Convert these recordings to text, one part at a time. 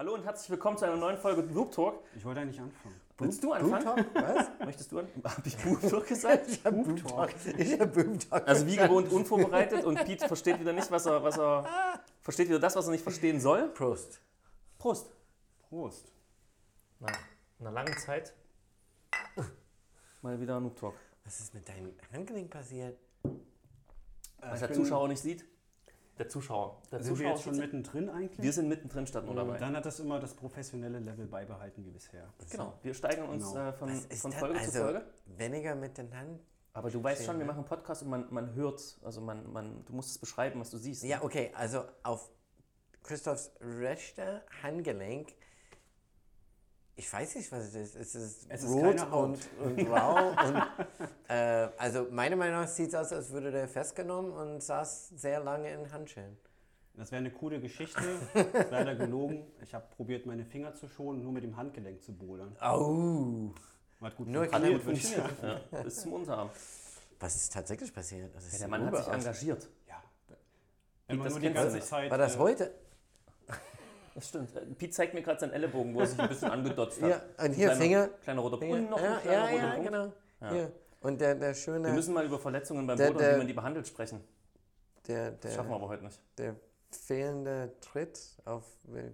Hallo und herzlich willkommen zu einer neuen Folge Boob Talk. Ich wollte eigentlich anfangen. Willst du anfangen? Talk? Was? Möchtest du anfangen? Hab ich Boob Talk gesagt? Ich hab Boom Talk. Ich hab Boom Talk. Also wie gewohnt unvorbereitet und Pete versteht wieder nicht, was er, was er versteht wieder das, was er nicht verstehen soll. Prost. Prost. Prost. Nach einer langen Zeit mal wieder Noob Talk. Was ist mit deinem Handgelenk passiert? Was ich der Zuschauer nicht sieht. Der Zuschauer. Der Sind wir Zuschauer jetzt schon mittendrin eigentlich? wir sind mittendrin statt nur Und dabei. dann hat das immer das professionelle Level beibehalten wie bisher. Genau, wir steigern uns Genau. äh, von, von? Folge also, zu Folge. Weniger mit den Händen. Aber du weißt schon, wir machen einen Podcast und man, man hört, also man, man, du musst es beschreiben, was du siehst. Ja, okay, also auf Christophs rechter Handgelenk. Ich weiß nicht, was es ist. Es ist, Es ist rot und, und rau. und, äh, also meiner Meinung nach sieht es aus, als würde der festgenommen und saß sehr lange in Handschellen. Das wäre eine coole Geschichte. Ist leider gelogen. Ich habe probiert, meine Finger zu schonen, nur mit dem Handgelenk zu bouldern. Au! Hat gut Nur Hat ja gut funktioniert, würde ich funktioniert. Ja, bis zum Unterarm. Was ist tatsächlich passiert? Ist Ja, der Mann hat sich engagiert. Ja. Wenn man das nur die ganze. Zeit. War das äh, heute? Das stimmt. Äh, Pete zeigt mir gerade seinen Ellenbogen, wo er sich ein bisschen angedotzt hat. Ja, und hier kleiner, Finger. Kleiner roter Finger. Und noch ja, ein kleiner ja, roter ja, Punkt. genau. Ja. Hier. Und der, der schöne, Wir müssen mal über Verletzungen beim Der- Boden und der- wie man die behandelt sprechen. der, Das schaffen wir der, aber heute nicht. der fehlende Tritt auf,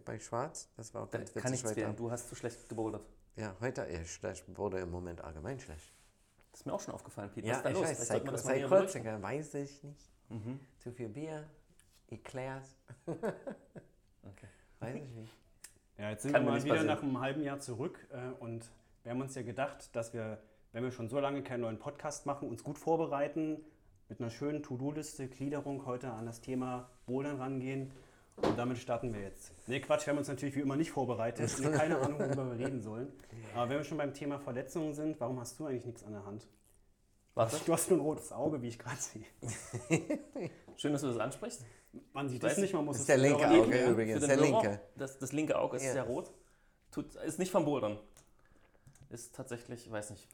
bei Schwarz, das war auch Da ganz kann witzig nichts heute. fehlen. Du hast zu schlecht gebouldert. Ja, heute ist schlecht, wurde im Moment allgemein schlecht. Das ist mir auch schon aufgefallen, Pete. Ja, Was ist da ich los? weiß, seit, das seit kurzem, weiß ich nicht. Mhm. Zu viel Bier, Eclairs, Okay. Weiß ich nicht. Ja, jetzt sind Kann wir mal wieder passieren. nach einem halben Jahr zurück äh, und wir haben uns ja gedacht, dass wir, wenn wir schon so lange keinen neuen Podcast machen, uns gut vorbereiten, mit einer schönen To-Do-Liste, Gliederung heute an das Thema Bouldern rangehen. Und damit starten wir jetzt. Nee, Quatsch, wir haben uns natürlich wie immer nicht vorbereitet und keine Ahnung, worüber wir reden sollen. Aber wenn wir schon beim Thema Verletzungen sind, warum hast du eigentlich nichts an der Hand? Warte, Du hast nur ein rotes Auge, wie ich gerade sehe. schön, dass du das ansprichst. Man sieht Weiß das nicht, man muss Das ist der linke Auge übrigens, der Hörer, linke. Das, das linke Auge ist Ja. sehr rot. Tut, ist nicht vom Bouldern. Ist tatsächlich, ich weiß nicht,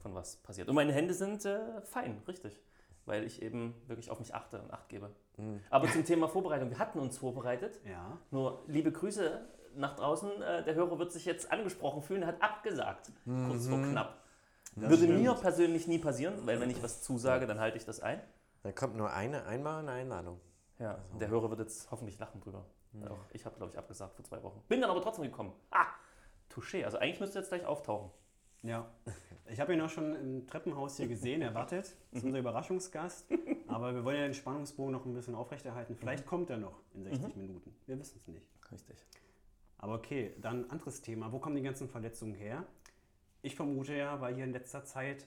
von was passiert. Und meine Hände sind äh, fein, richtig. Weil ich eben wirklich auf mich achte und Acht gebe. Mhm. Aber zum Thema Vorbereitung. Wir hatten uns vorbereitet. Ja. Nur liebe Grüße nach draußen. Äh, der Hörer wird sich jetzt angesprochen fühlen. Er hat abgesagt. Kurz vor knapp. Würde stimmt. mir persönlich nie passieren, weil wenn ich was zusage, dann halte ich das ein. Da kommt nur eine, einmal eine Einladung. Ja, der Hörer wird jetzt hoffentlich lachen drüber. Auch ich habe, glaube ich, abgesagt vor zwei Wochen. Bin dann aber trotzdem gekommen. Ah, touché. Also eigentlich müsste jetzt gleich auftauchen. Ja, ich habe ihn auch schon im Treppenhaus hier gesehen. Er wartet, ist unser Überraschungsgast. Aber wir wollen ja den Spannungsbogen noch ein bisschen aufrechterhalten. Vielleicht kommt er noch in 60 Minuten. Wir wissen es nicht. Richtig. Aber okay, dann ein anderes Thema. Wo kommen die ganzen Verletzungen her? Ich vermute ja, weil hier in letzter Zeit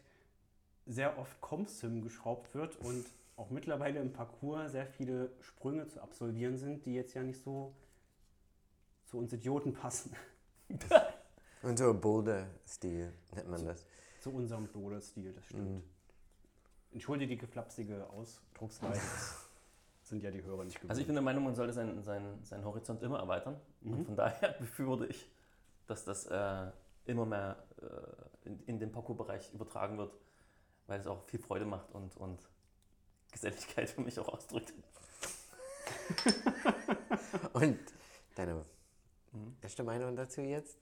sehr oft Comsim geschraubt wird und auch mittlerweile im Parcours sehr viele Sprünge zu absolvieren sind, die jetzt ja nicht so zu uns Idioten passen. Und so Boulder-Stil nennt man das. Zu unserem Boulder-Stil, das stimmt. Entschuldige die flapsige Ausdrucksweise. Sind ja die Hörer nicht gewöhnt. Also ich bin der Meinung, man sollte seinen, seinen, seinen Horizont immer erweitern. Und von daher befürworte ich, dass das äh, immer mehr äh, in, in den Parcours-Bereich übertragen wird, weil es auch viel Freude macht und, und Geselligkeit für mich auch ausdrückt. Und deine echte Meinung dazu jetzt?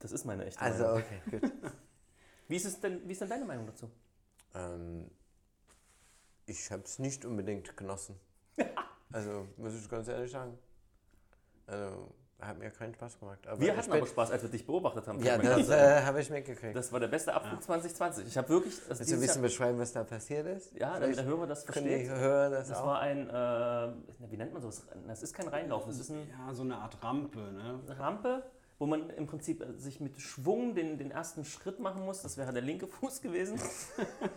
Das ist meine echte Also, Meinung. okay, gut. Wie ist, es denn, wie ist denn deine Meinung dazu? ähm, ich habe es nicht unbedingt genossen. Also, muss ich ganz ehrlich sagen. Also, hat mir keinen Spaß gemacht. Aber Wir hatten aber Spaß, als wir dich beobachtet haben. Ja, das äh, habe ich mitgekriegt. das war der beste Abflug 2020. Ich habe wirklich... Das Willst du ein bisschen Jahr, beschreiben, was da passiert ist? ja, damit der Hörer das versteht. Hörer das, Das auch. war ein, äh, wie nennt man sowas? Das ist kein Reinlaufen, das ist ein ja, so eine Art Rampe, ne? Rampe, wo man im Prinzip äh, sich mit Schwung den, den ersten Schritt machen muss. Das wäre der linke Fuß gewesen.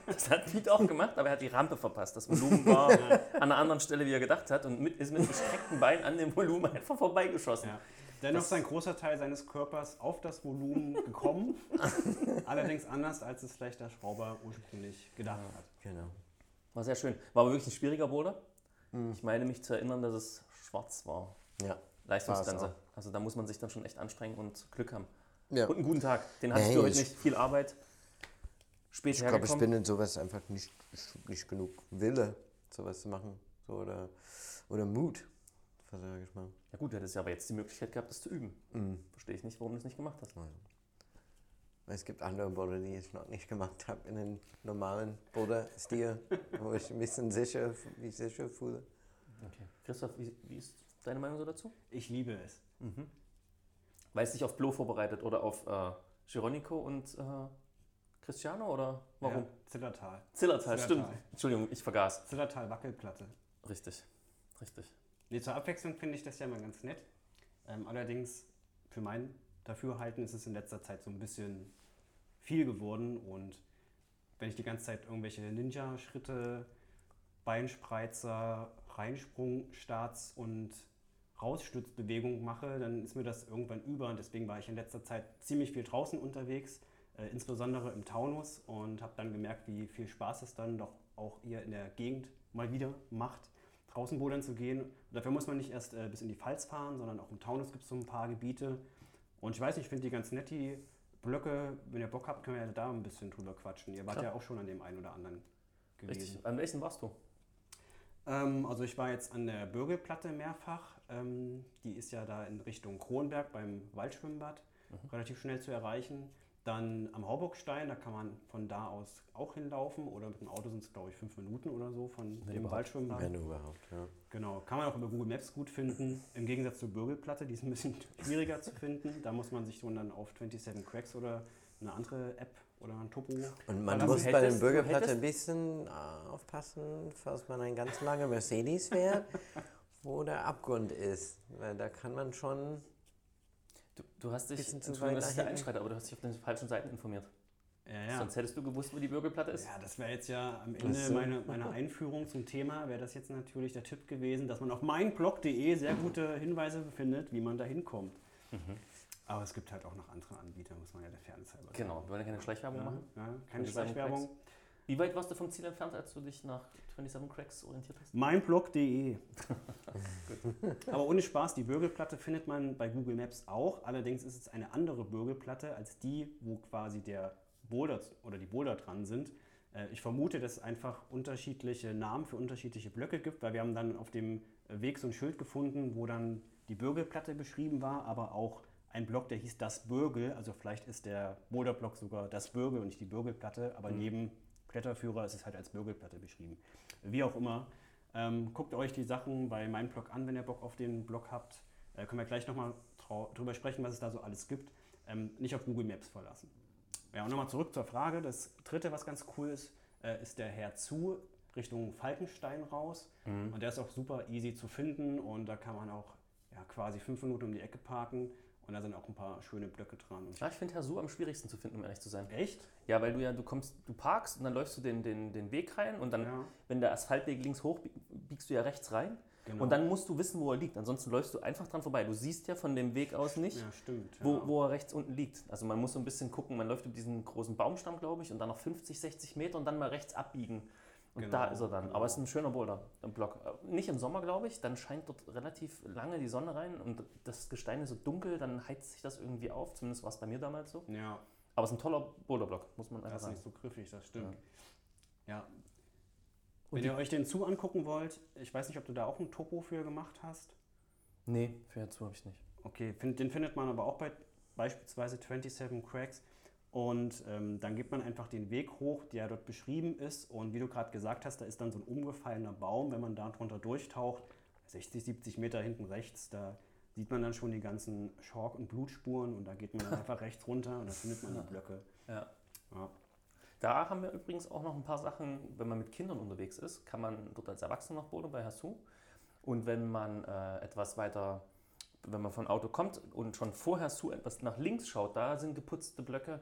Das hat Piet auch gemacht, aber er hat die Rampe verpasst. Das Volumen war an einer anderen Stelle, wie er gedacht hat, und mit, ist mit gestreckten Beinen an dem Volumen einfach vorbeigeschossen. Ja. Dennoch ist ein großer Teil seines Körpers auf das Volumen gekommen. Allerdings anders, als es vielleicht der Schrauber ursprünglich gedacht hat. Genau. War sehr schön. War aber wirklich ein schwieriger Boulder. Ich meine mich zu erinnern, dass es schwarz war. Ja. Leistungsgrenze. Also da muss man sich dann schon echt anstrengen und Glück haben. ja. Und einen guten Tag. Den hattest Hey, du heute ich- nicht. Viel Arbeit. Spät Ich glaube, ich bin in sowas einfach nicht, nicht genug Wille, sowas zu machen. So, oder, oder Mut. sage ich mal. Ja gut, du hättest ja aber jetzt die Möglichkeit gehabt, das zu üben. Mhm. Verstehe ich nicht, warum du es nicht gemacht hast. Also. Es gibt andere Boote, die ich noch nicht gemacht habe in den normalen Boulder-Stil, wo ich ein bisschen sicher, mich sicher fühle. Okay. Christoph, wie, wie ist deine Meinung so dazu? Ich liebe es. Mhm. Weil es dich auf Blo vorbereitet oder auf äh, Gironico und äh, Cristiano oder warum? Ja, Zillertal. Zillertal, stimmt. Zillertal. Entschuldigung, ich vergaß. Zillertal Wackelplatte. Richtig, richtig. Nee, zur Abwechslung finde ich das ja mal ganz nett. Ähm, allerdings, für mein Dafürhalten ist es in letzter Zeit so ein bisschen viel geworden und wenn ich die ganze Zeit irgendwelche Ninja-Schritte, Beinspreizer, Reinsprung, Starts und Rausstützbewegungen mache, dann ist mir das irgendwann über und deswegen war ich in letzter Zeit ziemlich viel draußen unterwegs, äh, insbesondere im Taunus und habe dann gemerkt, wie viel Spaß es dann doch auch hier in der Gegend mal wieder macht, draußen bodern zu gehen. Und dafür muss man nicht erst äh, bis in die Pfalz fahren, sondern auch im Taunus gibt es so ein paar Gebiete. Und ich weiß nicht, ich finde die ganz nett, die Blöcke. Wenn ihr Bock habt, können wir ja da ein bisschen drüber quatschen. Ihr wart Klar. ja auch schon an dem einen oder anderen gewesen. Richtig. An welchen warst du? Ähm, also ich war jetzt an der Bürgelplatte mehrfach. Ähm, die ist ja da in Richtung Kronberg beim Waldschwimmbad relativ schnell zu erreichen. Dann am Hauburgstein, da kann man von da aus auch hinlaufen oder mit dem Auto sind es glaube ich fünf Minuten oder so von Wenn dem. Waldschwimmbad. Wenn überhaupt, ja. Genau, kann man auch über Google Maps gut finden. Im Gegensatz zur Bürgelplatte, die ist ein bisschen schwieriger zu finden. Da muss man sich schon dann auf 27 Cracks oder eine andere App oder ein Topo. Und man muss bei den Bürgerplatte ein bisschen äh, aufpassen, falls man ein ganz langer Mercedes fährt, wo der Abgrund ist. Weil da kann man schon. Du, du hast dich, Bisschen zu weit das ist der nach hinten. Einschreiter, aber du hast dich auf den falschen Seiten informiert. Ja, ja. Sonst hättest du gewusst, wo die Bürgerplatte ist. Ja, das wäre jetzt ja am Ende so. meiner, meiner Einführung zum Thema, wäre das jetzt natürlich der Tipp gewesen, dass man auf meinblog.de sehr gute Hinweise findet, wie man da hinkommt. Mhm. Aber es gibt halt auch noch andere Anbieter, muss man ja der Fairness halber sagen. Genau, wir wollen ja keine Schleichwerbung Ja, machen. ja, keine 27 Schleichwerbung. Wie weit warst du vom Ziel entfernt, als du dich nach 27 Cracks orientiert hast? Meinblog.de. Aber ohne Spaß, die Bürgelplatte findet man bei Google Maps auch. Allerdings ist es eine andere Bürgelplatte als die, wo quasi der Boulder oder die Boulder dran sind. Äh, Ich vermute, dass es einfach unterschiedliche Namen für unterschiedliche Blöcke gibt, weil wir haben dann auf dem Weg so ein Schild gefunden, wo dann die Bürgelplatte beschrieben war, aber auch ein Block, der hieß das Bürgel. Also vielleicht ist der Boulderblock sogar das Bürgel und nicht die Bürgelplatte, aber neben Kletterführer ist es halt als Bürgelplatte beschrieben. Wie auch immer. Ähm, guckt euch die Sachen bei meinem Blog an, wenn ihr Bock auf den Blog habt. Äh, können wir gleich nochmal drüber sprechen, was es da so alles gibt. Ähm, nicht auf Google Maps verlassen. Ja, und nochmal zurück zur Frage. Das dritte, was ganz cool ist, äh, ist der Herzu Richtung Falkenstein raus. Und der ist auch super easy zu finden und da kann man auch ja, quasi fünf Minuten um die Ecke parken und da sind auch ein paar schöne Blöcke dran. Und Ja, ich finde Hersu am schwierigsten zu finden, um ehrlich zu sein. Echt? Ja, weil du ja, du kommst, du parkst und dann läufst du den, den, den Weg rein und dann, Ja. wenn der Asphaltweg links hoch biegst du ja rechts rein. Genau. Und dann musst du wissen, wo er liegt. Ansonsten läufst du einfach dran vorbei. Du siehst ja von dem Weg aus nicht, Ja, stimmt. wo, ja. wo er rechts unten liegt. Also man muss so ein bisschen gucken, man läuft über diesen großen Baumstamm, glaube ich, und dann noch 50, 60 Meter und dann mal rechts abbiegen. Und Genau, da ist er dann. genau. Aber es ist ein schöner Boulder, ein Block. Äh, Nicht im Sommer, glaube ich. Dann scheint dort relativ lange die Sonne rein und das Gestein ist so dunkel, dann heizt sich das irgendwie auf. Zumindest war es bei mir damals so. Ja, Aber es ist ein toller Boulderblock, muss man einfach das ist sagen. nicht so griffig, das stimmt. Ja. Und Wenn ihr euch den Zoo angucken wollt, ich weiß nicht, ob du da auch ein Topo für gemacht hast. Nee, für dazu habe ich nicht. Okay, den findet man aber auch bei beispielsweise 27 Cracks. Und ähm, dann gibt man einfach den Weg hoch, der dort beschrieben ist. Und wie du gerade gesagt hast, da ist dann so ein umgefallener Baum. Wenn man da drunter durchtaucht, 60, 70 Meter hinten rechts, da sieht man dann schon die ganzen Schork- und Blutspuren. Und da geht man dann einfach rechts runter und da findet man die Blöcke. Ja. Ja. Da haben wir übrigens auch noch ein paar Sachen, wenn man mit Kindern unterwegs ist, kann man dort als Erwachsener noch bouldern bei Hasu. Und wenn man äh, etwas weiter, wenn man von Auto kommt und schon vor Hasu etwas nach links schaut, da sind geputzte Blöcke,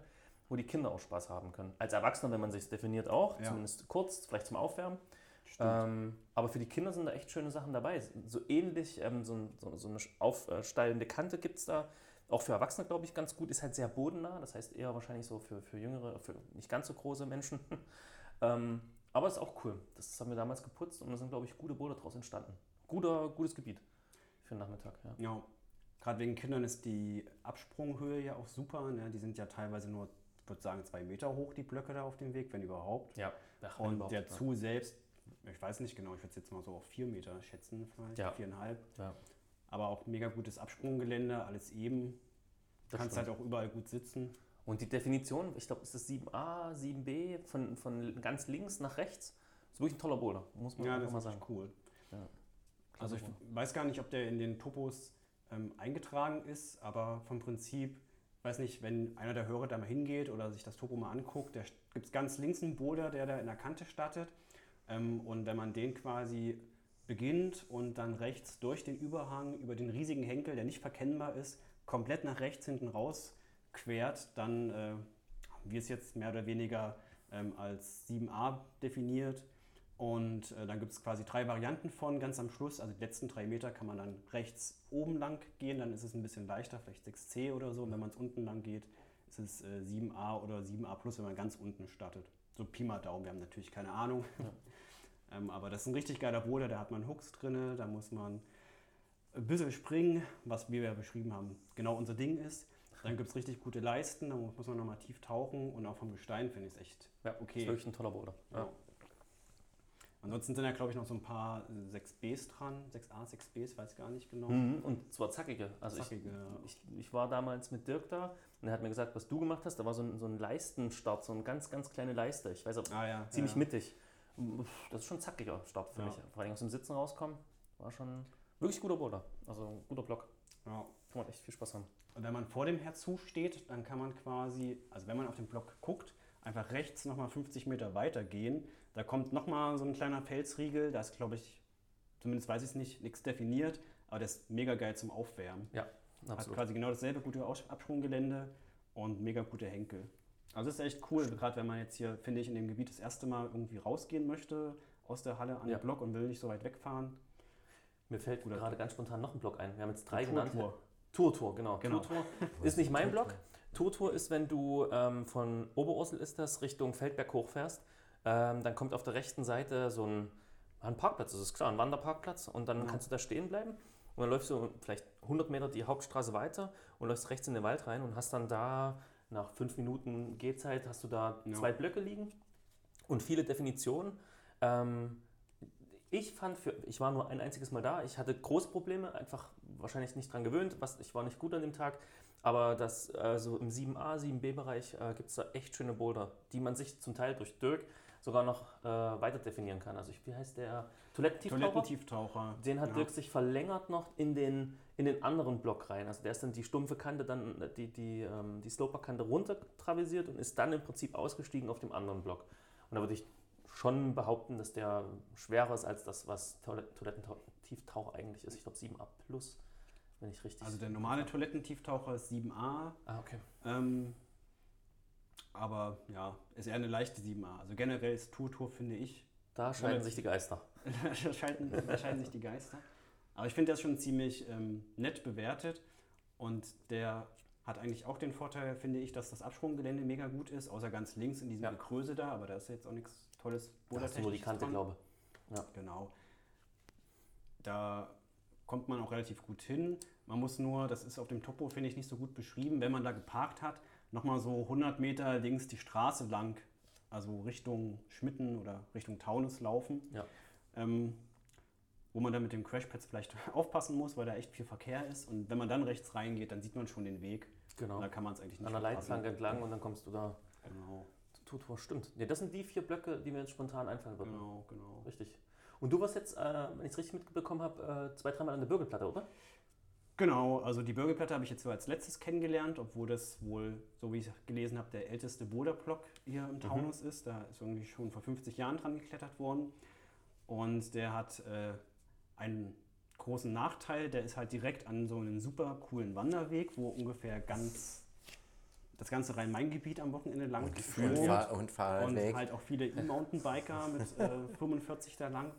wo die Kinder auch Spaß haben können. Als Erwachsener, wenn man sich definiert, auch, Ja. zumindest kurz, vielleicht zum Aufwärmen. Ähm, aber für die Kinder sind da echt schöne Sachen dabei. So ähnlich, ähm, so, ein- so, so eine aufsteilende Kante gibt es da. Auch für Erwachsene, glaube ich, ganz gut. Ist halt sehr bodennah. Das heißt eher wahrscheinlich so für, für jüngere, für nicht ganz so große Menschen. ähm, aber ist auch cool. Das haben wir damals geputzt und da sind, glaube ich, gute Boote draus entstanden. Guter, gutes Gebiet für den Nachmittag. Ja. Ja, gerade wegen Kindern ist die Absprunghöhe ja auch super. Ne? Die sind ja teilweise nur, würde sagen, zwei Meter hoch, die Blöcke da auf dem Weg, wenn überhaupt. Ja, ach, Und überhaupt, der ja. Zoo selbst, ich weiß nicht genau, ich würde es jetzt mal so auf vier Meter schätzen, vielleicht Ja. viereinhalb. Ja. aber auch mega gutes Absprunggelände, alles eben. Das Kannst stimmt. halt auch überall gut sitzen. Und die Definition, ich glaube, ist das 7a, 7b, von, von ganz links nach rechts, ist wirklich ein toller Boulder, muss man Ja, das mal ist sagen. cool. Ja. Also ich weiß gar nicht, ob der in den Topos ähm, eingetragen ist, aber vom Prinzip, weiß nicht, wenn einer der Hörer da mal hingeht oder sich das Topo mal anguckt, da gibt es ganz links einen Boulder, der da in der Kante startet. Ähm, und wenn man den quasi beginnt und dann rechts durch den Überhang über den riesigen Henkel, der nicht verkennbar ist, komplett nach rechts hinten raus quert, dann äh, haben wir es jetzt mehr oder weniger ähm, als 7a definiert. Und äh, dann gibt es quasi drei Varianten von ganz am Schluss. Also die letzten drei Meter kann man dann rechts oben lang gehen, dann ist es ein bisschen leichter, vielleicht 6c oder so. Und wenn man es unten lang geht, ist es äh, 7a oder 7a plus, wenn man ganz unten startet. So Pi mal Daumen, wir haben natürlich keine Ahnung. ähm, aber das ist ein richtig geiler Boulder, da hat man Hooks drin, da muss man ein bisschen springen, was wir ja beschrieben haben, genau unser Ding ist. Dann gibt es richtig gute Leisten, da muss man nochmal tief tauchen und auch vom Gestein finde ich es echt Ja, okay. Ist wirklich ein toller Boulder. Ja. Ja. Ansonsten sind da, glaube ich, noch so ein paar äh, 6Bs dran. 6A, 6Bs, weiß gar nicht genau. Mhm. Und zwar zackige. Also Zackige, ich, ich, ich war damals mit Dirk da und er hat mir gesagt, was du gemacht hast, da war so ein, so ein Leistenstart, so eine ganz, ganz kleine Leiste. Ich weiß auch, Ah ja. ziemlich ja. mittig. Das ist schon ein zackiger Start für Ja. mich. Vor allem aus dem Sitzen rauskommen, war schon wirklich guter Boulder. Also ein guter Block. Ja. Kann man echt viel Spaß haben. Und wenn man vor dem Herzu steht, dann kann man quasi, also wenn man auf den Block guckt, einfach rechts nochmal 50 Meter weiter gehen. Da kommt nochmal so ein kleiner Felsriegel, da ist, glaube ich, zumindest weiß ich es nicht, nichts definiert, aber der ist mega geil zum Aufwärmen. Ja, Hat absolut. quasi genau dasselbe gute Absprunggelände und mega gute Henkel. Also das ist echt cool, gerade wenn man jetzt hier, finde ich, in dem Gebiet das erste Mal irgendwie rausgehen möchte aus der Halle an Ja. den Block und will nicht so weit wegfahren. Mir fällt Guter gerade ganz spontan noch ein Block ein. Wir haben jetzt drei Tour, genannt. Tour. Tour, Tour, genau. Genau. Tour, Tour ist nicht mein Block. Tour, Tour ist, wenn du ähm, von Oberursel ist das Richtung Feldberg hochfährst. Ähm, dann kommt auf der rechten Seite so ein, ein Parkplatz, das ist klar, ein Wanderparkplatz. Und dann Ja. kannst du da stehen bleiben. Und dann läufst du vielleicht 100 Meter die Hauptstraße weiter und läufst rechts in den Wald rein und hast dann da nach fünf Minuten Gehzeit hast du da Ja. zwei Blöcke liegen und viele Definitionen. Ähm, ich fand, für, ich war nur ein einziges Mal da, ich hatte große Probleme, einfach wahrscheinlich nicht dran gewöhnt, was, ich war nicht gut an dem Tag, aber das, also im 7a, 7b-Bereich äh, gibt es da echt schöne Boulder, die man sich zum Teil durch Dirk sogar noch äh, weiter definieren kann. Also ich, wie heißt der? Toilettentieftaucher? Toilettentieftaucher. Den hat ja. Dirk sich verlängert noch in den, in den anderen Block rein. Also der ist dann die stumpfe Kante, dann äh, die, die, ähm, die Sloper-Kante runter traversiert und ist dann im Prinzip ausgestiegen auf dem anderen Block. Und da würde ich schon behaupten, dass der schwerer ist als das, was Toilet- Toilettentieftauch eigentlich ist. Ich glaube 7a plus, wenn ich richtig. Also der normale Toilettentieftaucher ist 7a, ah, okay. ähm, aber ja, ist eher eine leichte 7a. Also generell ist Tour Tour, finde ich, Da scheiden sich die Geister. da, scheiden, da scheiden sich die Geister. Aber ich finde das schon ziemlich ähm, nett bewertet und der hat eigentlich auch den Vorteil, finde ich, dass das Absprunggelände mega gut ist, außer ganz links in diesem Ja. Gekröse da, aber da ist jetzt auch nichts Tolles Da hast du nur die Kante, dran. glaube Genau. Da kommt man auch relativ gut hin. Man muss nur, das ist auf dem Topo, finde ich, nicht so gut beschrieben, wenn man da geparkt hat, nochmal so 100 Meter links die Straße lang, also Richtung Schmitten oder Richtung Taunus laufen. Ja. Ähm, wo man dann mit dem Crashpads vielleicht aufpassen muss, weil da echt viel Verkehr ist. Und wenn man dann rechts reingeht, dann sieht man schon den Weg. Genau. Und da kann man es eigentlich nicht An der. Leitplanke entlang und dann kommst du da. Genau, Tutor, stimmt. Nee, das sind die vier Blöcke, die mir jetzt spontan einfallen würden. genau, genau. Richtig. Und du warst jetzt, äh, wenn ich es richtig mitbekommen habe, äh, zwei, dreimal an der Bürgerplatte, oder? Genau, also die Bürgerplatte habe ich jetzt so als letztes kennengelernt, obwohl das wohl, so wie ich gelesen habe, der älteste Boulderblock hier im Taunus ist. Da ist irgendwie schon vor 50 Jahren dran geklettert worden. Und der hat äh, einen großen Nachteil, der ist halt direkt an so einem super coolen Wanderweg, wo ungefähr ganz das ganze Rhein-Main-Gebiet am Wochenende lang. Fahr und Und Fahrradweg. halt auch viele E-Mountainbiker mit äh, 45 da lang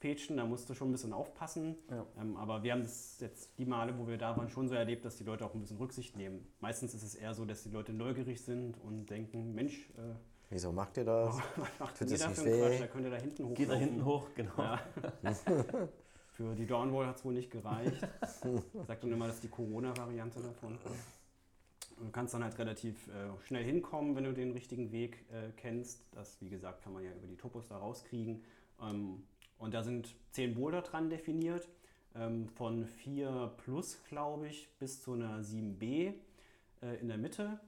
petschen, da musst du schon ein bisschen aufpassen. Ja. Ähm, aber wir haben das jetzt die Male, wo wir da waren, schon so erlebt, dass die Leute auch ein bisschen Rücksicht nehmen. Meistens ist es eher so, dass die Leute neugierig sind und denken, Mensch, äh, Wieso macht ihr das? was macht Tut ihr das da nicht für einen? Quatsch? Da könnt ihr da hinten hoch. Geht da hinten hoch, genau. Ja. Für die Dawnwall hat es wohl nicht gereicht. Sagt dann immer, das ist die Corona-Variante davon. Und Du kannst dann halt relativ äh, schnell hinkommen, wenn du den richtigen Weg äh, kennst. Das, wie gesagt, kann man ja über die Topos da rauskriegen. Ähm, und da sind zehn Boulder dran definiert. ähm, von 4 Plus, glaube ich, bis zu einer 7B äh, in der Mitte.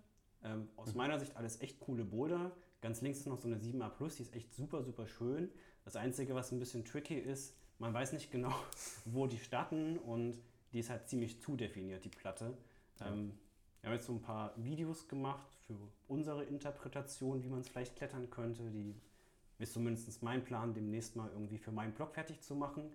Ähm, aus meiner Sicht alles echt coole Boulder. Ganz links ist noch so eine 7A Plus, die ist echt super, super schön. Das Einzige, was ein bisschen tricky ist, man weiß nicht genau, wo die starten und die ist halt ziemlich zu definiert, die Platte. Ähm, wir haben jetzt so ein paar Videos gemacht für unsere Interpretation, wie man es vielleicht klettern könnte. Die ist zumindest mein Plan, demnächst mal irgendwie für meinen Blog fertig zu machen.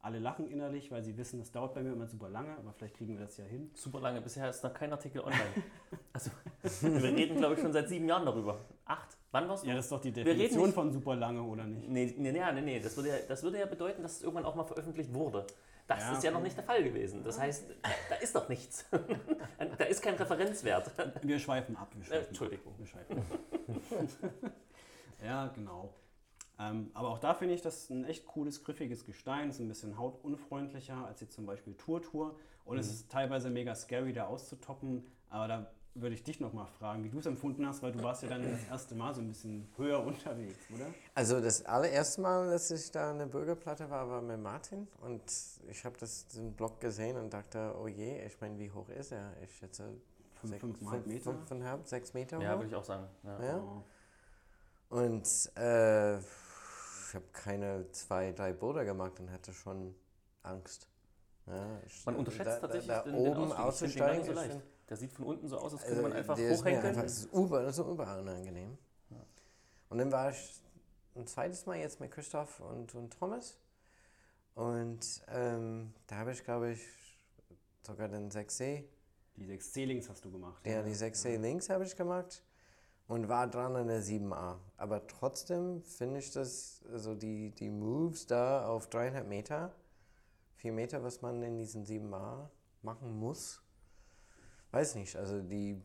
Alle lachen innerlich, weil sie wissen, das dauert bei mir immer super lange, aber vielleicht kriegen wir das ja hin. Super lange. Bisher ist noch kein Artikel online. Also, wir reden, glaube ich, schon seit sieben Jahren darüber. Acht? Wann warst du? Ja, das ist doch die Definition von super lange, oder nicht? Nee, nee, nee, nee, nee. Das, würde ja, das würde ja bedeuten, dass es irgendwann auch mal veröffentlicht wurde. Das Ja, ist ja noch nicht der Fall gewesen. Das heißt, da ist doch nichts. da ist kein Referenzwert. Wir schweifen ab. Wir schweifen Äh, Entschuldigung. Ab. Wir schweifen ab. ja, genau. Ähm, aber auch da finde ich das ein echt cooles, griffiges Gestein. Ist ein bisschen hautunfreundlicher als jetzt zum Beispiel Turtur. Und es ist teilweise mega scary, da auszutoppen. Aber da würde ich dich nochmal fragen, wie du es empfunden hast, weil du warst ja dann das erste Mal so ein bisschen höher unterwegs, oder? Also das allererste Mal, dass ich da an der Bürgerplatte war, war mit Martin und ich habe das den Blog gesehen und dachte, oh je, ich meine, wie hoch ist er? Ich schätze Fünf- sech- fünfeinhalb fünf- Meter? fünfeinhalb, sechs Meter Ja, hoch. würde ich auch sagen. Ja. Ja. Oh. Und äh, ich habe keine zwei, drei Boulder gemacht und hatte schon Angst. Ja, Man unterschätzt da- da- tatsächlich da, den, oben den auszusteigen. so leicht. Der sieht von unten so aus, als könnte also man einfach hochhängen. das ist über, so unangenehm. Und dann war ich ein zweites Mal jetzt mit Christoph und, und Thomas. Und ähm, da habe ich, glaube ich, sogar den 6C, Die sechs C-Links hast du gemacht. ja, die 6C links habe ich gemacht und war dran an der 7A. Aber trotzdem finde ich das, also die, die Moves da auf dreieinhalb Meter, vier Meter, was man in diesen 7A machen muss, weiß nicht. Also die,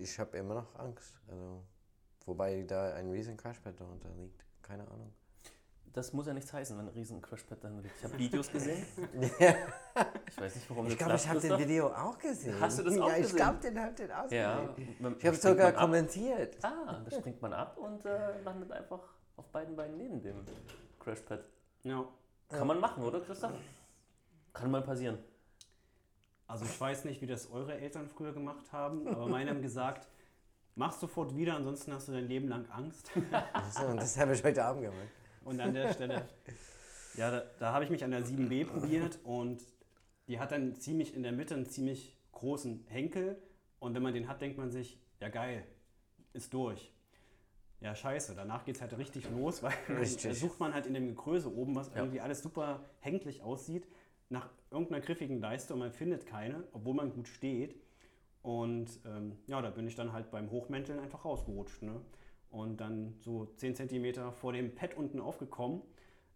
ich habe immer noch Angst. Also, wobei da ein riesen Crashpad darunter liegt. Keine Ahnung. Das muss ja nichts heißen, wenn ein riesen Crashpad dann liegt. Ich habe Videos gesehen. Ich weiß nicht, warum Ich du glaube, ich habe den. Video auch gesehen. Hast du das auch ja, ich gesehen? glaube, den habe den auch Ja, gesehen. Ich habe sogar kommentiert. Ah, da springt man ab und äh, landet einfach auf beiden Beinen neben dem Crashpad. Ja. Kann man machen, oder Christoph? Kann mal passieren. Also ich weiß nicht, wie das eure Eltern früher gemacht haben, aber meine haben gesagt, mach sofort wieder, ansonsten hast du dein Leben lang Angst. So, und das habe ich heute Abend gemacht. Und an der Stelle, ja, da, da habe ich mich an der 7B probiert und die hat dann ziemlich in der Mitte einen ziemlich großen Henkel. Und wenn man den hat, denkt man sich, ja geil, ist durch. Ja, scheiße, danach geht es halt richtig los, weil Richtig. dann sucht man halt in dem Gekröse oben, was Ja. irgendwie alles super hänglich aussieht, nach irgendeiner griffigen Leiste und man findet keine, obwohl man gut steht. Und ähm, ja, da bin ich dann halt beim Hochmänteln einfach rausgerutscht. Ne? Und dann so 10 cm vor dem Pad unten aufgekommen.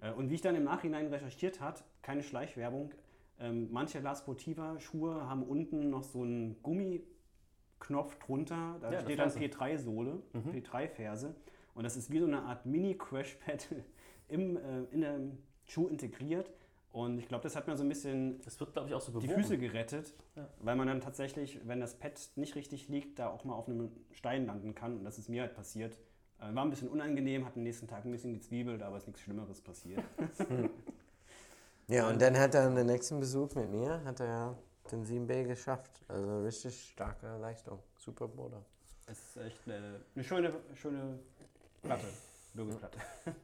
Äh, und wie ich dann im Nachhinein recherchiert hat, keine Schleichwerbung, ähm, manche La Sportiva Schuhe haben unten noch so einen Gummiknopf drunter, da Ja, steht dann weiß ich. P3-Sohle, P3-Ferse. Und das ist wie so eine Art Mini-Crashpad im, äh, in dem Schuh integriert. Und ich glaube, das hat mir so ein bisschen Das wird, glaube ich, auch so die. Füße gerettet, Ja. weil man dann tatsächlich, wenn das Pad nicht richtig liegt, da auch mal auf einem Stein landen kann. Und das ist mir halt passiert. Äh, War ein bisschen unangenehm, hat den nächsten Tag ein bisschen gezwiebelt, aber ist nichts Schlimmeres passiert. Ja, und dann hat er den nächsten Besuch mit mir, hat er den 7B geschafft. Also richtig starke Leistung. Super Boulder. Es ist echt eine, eine schöne, schöne Platte, Bürgerplatte. Hat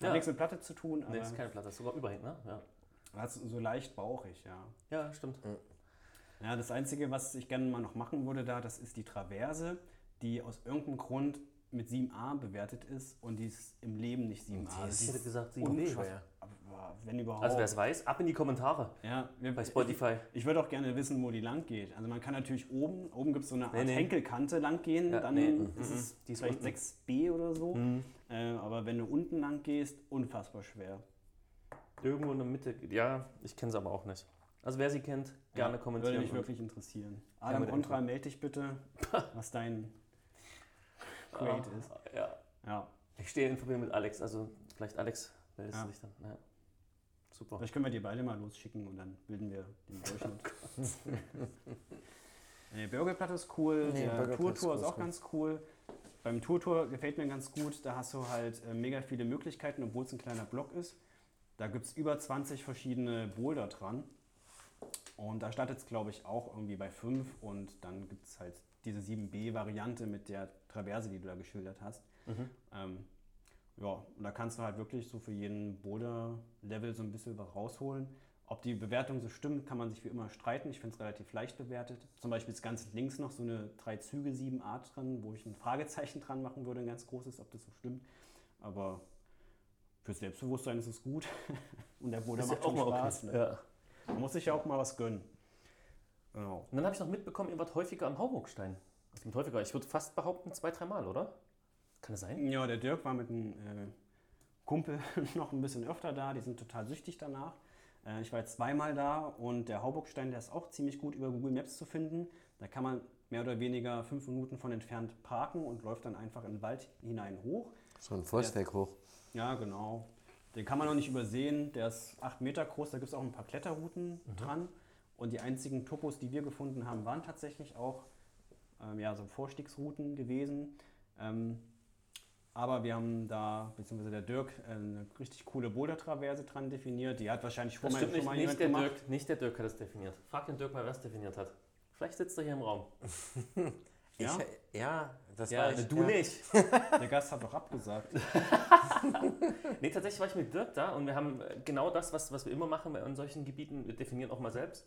Ja. nichts mit Platte zu tun, aber Nee, ist keine Platte, ist sogar überhängt, ne? Ja. hat so leicht bauchig, ja. Ja, stimmt. Ja, das Einzige, was ich gerne mal noch machen würde da, das ist die Traverse, die aus irgendeinem Grund mit 7a bewertet ist und die ist im Leben nicht 7a. die Ich hätte gesagt, 7B. unfassbar. Aber wenn überhaupt. Also wer es weiß, ab in die Kommentare ja, wir, bei Spotify. Ich, ich würde auch gerne wissen, wo die lang geht. Also man kann natürlich oben, oben gibt es so eine Art Nee, nee. Henkelkante lang gehen, Ja, dann nee, ist mhm, es die ist vielleicht unten. 6b oder so. Mhm. Äh, aber wenn du unten lang gehst, unfassbar schwer. Irgendwo in der Mitte. Ja, ich kenne es aber auch nicht. Also wer sie kennt, gerne Ja, kommentieren. Würde mich wirklich interessieren. Adam Contra, melde dich bitte, was dein Create ist. Ah, Ja, Ja, ich stehe in Verbindung mit Alex. Also vielleicht Alex meldet Ja. sich dann. Ja. Super. vielleicht können wir die beide mal losschicken und dann bilden wir den Durchschnitt. Die Burgerplatte ist cool, Nee, der Burgerplatte Tour ist Tour ist auch ganz cool. Beim Tour Tour gefällt mir ganz gut, da hast du halt äh, mega viele Möglichkeiten, obwohl es ein kleiner Block ist. Da gibt es über 20 verschiedene Boulder dran. Und da startet es, glaube ich, auch irgendwie bei 5 und dann gibt es halt diese 7b-Variante mit der Traverse, die du da geschildert hast. Mhm. Ähm, ja, und da kannst du halt wirklich so für jeden Boulder-Level so ein bisschen was rausholen. Ob die Bewertung so stimmt, kann man sich wie immer streiten. Ich finde es relativ leicht bewertet. Zum Beispiel ist ganz links noch so eine 3 Züge 7a dran, wo ich ein Fragezeichen dran machen würde, ein ganz großes, ob das so stimmt. Aber fürs Selbstbewusstsein ist es gut. und der Boulder Ist ja macht auch schon mal Spaß. okay. Ne? Ja. Man muss sich ja auch mal was gönnen. Genau. Und dann habe ich noch mitbekommen, ihr wart häufiger am Hauburgstein. Also mit häufiger, ich würde fast behaupten, zwei, dreimal, oder? Kann das sein? Ja, der Dirk war mit einem äh, Kumpel noch ein bisschen öfter da. Die sind total süchtig danach. Äh, ich war jetzt zweimal da und der Hauburgstein, der ist auch ziemlich gut über Google Maps zu finden. Da kann man mehr oder weniger fünf Minuten von entfernt parken und läuft dann einfach in den Wald hinein hoch. So ein Forstweg hoch. Ja, genau. Den kann man noch nicht übersehen. Der ist acht Meter groß. Da gibt es auch ein paar Kletterrouten dran. Und die einzigen Topos, die wir gefunden haben, waren tatsächlich auch ähm, ja, so Vorstiegsrouten gewesen. Ähm, aber wir haben da, beziehungsweise der Dirk, äh, eine richtig coole Boulder-Traverse dran definiert. Die hat wahrscheinlich vor Das stimmt schon nicht, mal nicht der, gemacht. Dirk, nicht der Dirk hat es definiert. Frag den Dirk mal, wer es definiert hat. Vielleicht sitzt er hier im Raum. Ja? Ich, ja, das Ja, war ich. du ja. nicht. Der Gast hat doch abgesagt. Nee, tatsächlich war ich mit Dirk da und wir haben äh, genau das, was, was wir immer machen in solchen Gebieten, wir definieren auch mal selbst.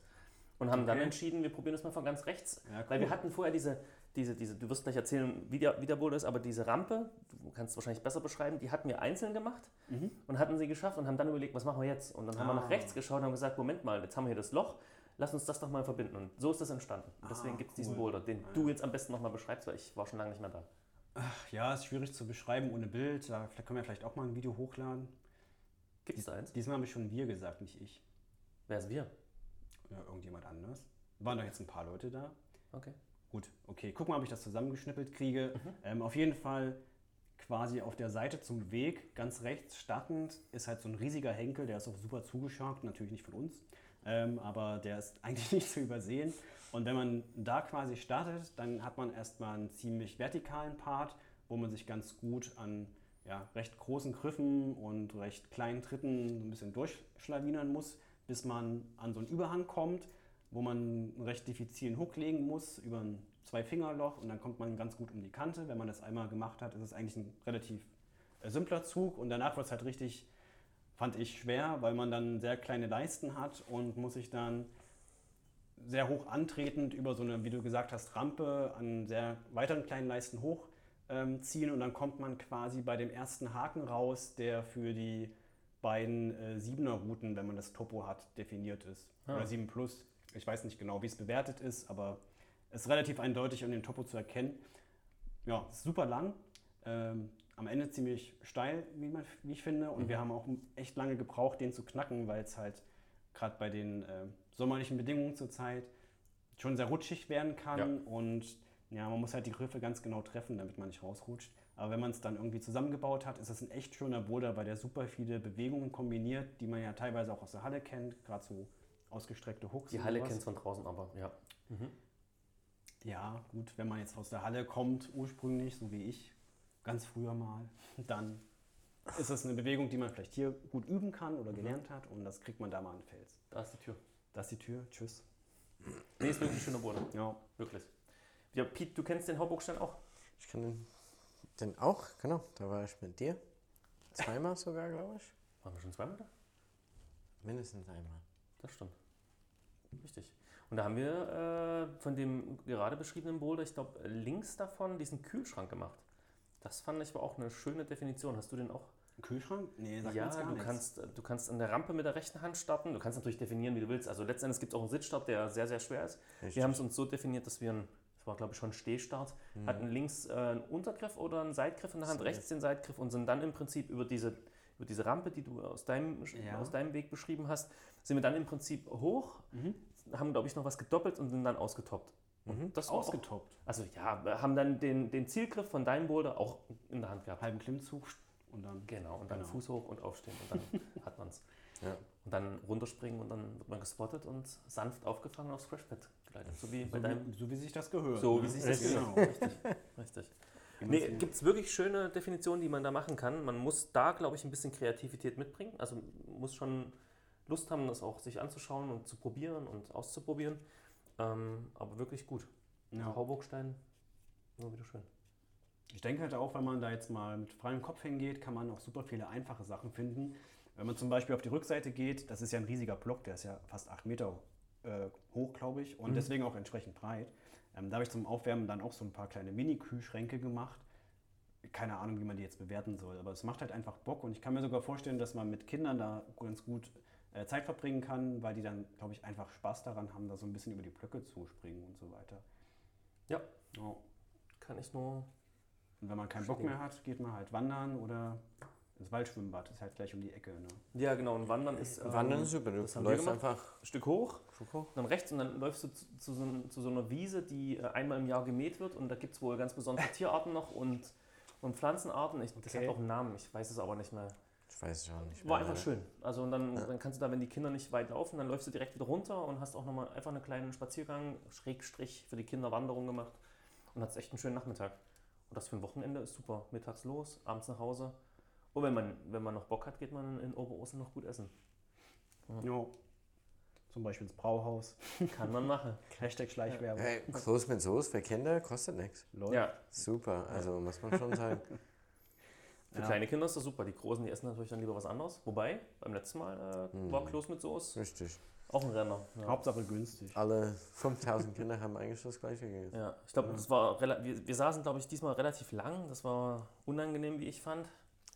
Und haben dann Okay. entschieden, wir probieren das mal von ganz rechts. Ja, Weil wir cool. hatten vorher diese, diese, diese, du wirst gleich erzählen, wie der, wie der Boulder ist, aber diese Rampe, du kannst es wahrscheinlich besser beschreiben, die hatten wir einzeln gemacht und hatten sie geschafft und haben dann überlegt, was machen wir jetzt? Und dann haben wir Mhm. Ah. nach rechts geschaut und haben gesagt, Moment mal, jetzt haben wir hier das Loch, lass uns das doch mal verbinden. Und so ist das entstanden. Deswegen Ah, gibt es diesen cool. Boulder, den Ah, du ja. jetzt am besten nochmal beschreibst, weil ich war schon lange nicht mehr da. Ja, ist schwierig zu beschreiben ohne Bild. Da können wir vielleicht auch mal ein Video hochladen. Gibt es da eins? Diesmal habe ich schon wir gesagt, nicht ich. Wer ist wir? Ja, irgendjemand anders. Waren doch jetzt ein paar Leute da. Okay. Gut, okay. Guck mal, ob ich das zusammengeschnippelt kriege. Ähm, auf jeden Fall quasi auf der Seite zum Weg, ganz rechts startend, ist halt so ein riesiger Henkel, der ist auch super zugescharkt, natürlich nicht von uns, ähm, aber der ist eigentlich nicht zu übersehen. Und wenn man da quasi startet, dann hat man erstmal einen ziemlich vertikalen Part, wo man sich ganz gut an ja, recht großen Griffen und recht kleinen Tritten so ein bisschen durchschlawinern muss, bis man an so einen Überhang kommt, wo man einen recht diffizilen Hook legen muss über ein Zwei-Finger-Loch und dann kommt man ganz gut um die Kante. Wenn man das einmal gemacht hat, ist es eigentlich ein relativ äh, simpler Zug und danach wird es halt richtig, fand ich, schwer, weil man dann sehr kleine Leisten hat und muss sich dann sehr hoch antretend über so eine, wie du gesagt hast, Rampe an sehr weiteren kleinen Leisten hochziehen ähm, und dann kommt man quasi bei dem ersten Haken raus, der für die beiden äh, Siebener Routen, wenn man das Topo hat, definiert ist. Ah. Oder 7 Plus. Ich weiß nicht genau, wie es bewertet ist, aber es ist relativ eindeutig an dem Topo zu erkennen. Ja, super lang. Ähm, am Ende ziemlich steil, wie, man, wie ich finde. Und wir haben auch echt lange gebraucht, den zu knacken, weil es halt gerade bei den äh, sommerlichen Bedingungen zurzeit schon sehr rutschig werden kann. Und ja, man muss halt die Griffe ganz genau treffen, damit man nicht rausrutscht. Aber wenn man es dann irgendwie zusammengebaut hat, ist es ein echt schöner Boulder, weil der super viele Bewegungen kombiniert, die man ja teilweise auch aus der Halle kennt, gerade so ausgestreckte Hooks. Die Halle kennt von draußen, aber ja. Ja, gut, wenn man jetzt aus der Halle kommt, ursprünglich, so wie ich, ganz früher mal, dann ist es eine Bewegung, die man vielleicht hier gut üben kann oder gelernt hat und das kriegt man da mal an den Fels. Da ist die Tür. Das ist die Tür, tschüss. Nee, ist wirklich ein schöner Boulder. Ja, Wirklich. Ja, Pete, du kennst den Hauburgstein auch? Ich kann den, den auch, genau. Da war ich mit dir. Zweimal sogar, glaube ich. Waren wir schon zweimal da? Mindestens einmal. Das stimmt. Richtig. Und da haben wir äh, von dem gerade beschriebenen Boulder, ich glaube, links davon diesen Kühlschrank gemacht. Das fand ich war auch eine schöne Definition. Hast du den auch? Kühlschrank? Nee, sag ja, jetzt gar du nichts. kannst, du kannst an der Rampe mit der rechten Hand starten. Du kannst natürlich definieren, wie du willst. Also letztendlich gibt es auch einen Sitzstart, der sehr, sehr schwer ist. Richtig. Wir haben es uns so definiert, dass wir einen, das war glaube ich schon ein Stehstart, hatten links äh, einen Untergriff oder einen Seitgriff in der Hand, So rechts den Seitgriff und sind dann im Prinzip über diese, über diese Rampe, die du aus deinem, Ja. aus deinem Weg beschrieben hast, sind wir dann im Prinzip hoch, Mhm. haben glaube ich noch was gedoppelt und sind dann ausgetoppt. Und das war auch, Ausgetoppt. also ja, wir haben dann den, den Zielgriff von deinem Boulder auch in der Hand gehabt. Halben Klimmzug und dann. Genau, und dann Genau. Fuß hoch und aufstehen und dann hat man es. Ja. Und dann runterspringen und dann wird man gespottet und sanft aufgefangen aufs Crashpad geleitet. So wie bei So deinem. wie, so wie sich das gehört. So ne? wie sich das genau. gehört. Richtig. Richtig. Man's Nee, gibt es wirklich schöne Definitionen, die man da machen kann. Man muss da, glaube ich, ein bisschen Kreativität mitbringen. Also muss schon Lust haben, das auch sich anzuschauen und zu probieren und auszuprobieren. Ähm, aber wirklich gut. Ja. Also Hauburgstein, nur wieder schön. Ich denke halt auch, wenn man da jetzt mal mit freiem Kopf hingeht, kann man auch super viele einfache Sachen finden. Wenn man zum Beispiel auf die Rückseite geht, das ist ja ein riesiger Block, der ist ja fast 8 Meter äh, hoch, glaube ich, und Mhm. deswegen auch entsprechend breit. Ähm, da habe ich zum Aufwärmen dann auch so ein paar kleine Mini-Kühlschränke gemacht. Keine Ahnung, wie man die jetzt bewerten soll, aber es macht halt einfach Bock und ich kann mir sogar vorstellen, dass man mit Kindern da ganz gut Zeit verbringen kann, weil die dann, glaube ich, einfach Spaß daran haben, da so ein bisschen über die Blöcke zu springen und so weiter. Ja. Ja. Kann ich nur. Und wenn man keinen Bock mehr hat, geht man halt wandern oder ins Waldschwimmbad. Das ist halt gleich um die Ecke. Ne? Ja, genau, und Wandern ist. ähm, Wandern ist super. Du das haben wir läufst gemacht. einfach ein Stück hoch, Stück hoch. dann rechts und dann läufst du zu, zu, so, zu so einer Wiese, die äh, einmal im Jahr gemäht wird und da gibt es wohl ganz besondere Tierarten noch und, und Pflanzenarten. Ich, Das Okay. hat auch einen Namen, ich weiß es aber nicht mehr. Ich weiß es auch nicht. War einfach schön. Also und dann, Ja. dann kannst du da, wenn die Kinder nicht weit laufen, dann läufst du direkt wieder runter und hast auch nochmal einfach einen kleinen Spaziergang, Schrägstrich für die Kinder Wanderung gemacht und hast echt einen schönen Nachmittag. Und das für ein Wochenende ist super. Mittags los, abends nach Hause. Und wenn man, wenn man noch Bock hat, geht man in Oberursel noch gut essen. Ja. Zum Beispiel ins Brauhaus. Kann man machen. Hashtag Schleichwerbung. Hey, Kloß mit Soße für Kinder kostet nichts. Ja, Super, also muss man schon sagen. für Ja. kleine Kinder ist das super. Die Großen, die essen natürlich dann lieber was anderes. Wobei, beim letzten Mal äh, war Kloß mit Soße Richtig. auch ein Renner. Ja. Hauptsache günstig. Alle 5000 Kinder haben eigentlich das gleiche gegessen. Ja, ich glaube, das war wir, wir saßen, glaube ich, diesmal relativ lang. Das war unangenehm, wie ich fand.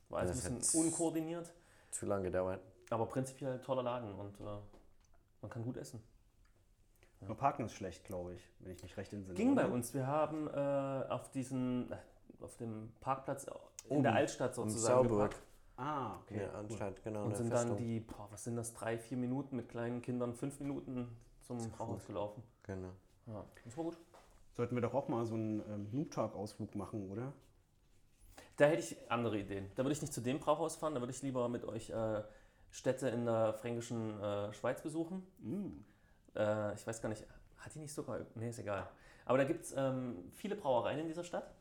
War alles Das ein bisschen unkoordiniert, Zu lange gedauert. aber prinzipiell toller Laden und äh, man kann gut essen. Nur Parken ist schlecht, glaube ich, wenn ich mich recht entsinne. Ging bei oder? uns. Wir haben äh, auf diesen, auf dem Parkplatz in Oben, der Altstadt sozusagen Sauberg. geparkt Ah, okay. Ja, cool. anstatt, genau. und sind dann die, boah, was sind das, drei, vier Minuten mit kleinen Kindern, fünf Minuten zum Zu Brauhaus gelaufen. Genau. Ja, das war gut. Sollten wir doch auch mal so einen ähm, Noob-Talk-Ausflug machen, oder? Da hätte ich andere Ideen. Da würde ich nicht zu dem Brauhaus fahren, da würde ich lieber mit euch äh, Städte in der fränkischen äh, Schweiz besuchen. Mm. Äh, ich weiß gar nicht, hat die nicht sogar. Nee, ist egal. Aber da gibt es ähm, viele Brauereien in dieser Stadt.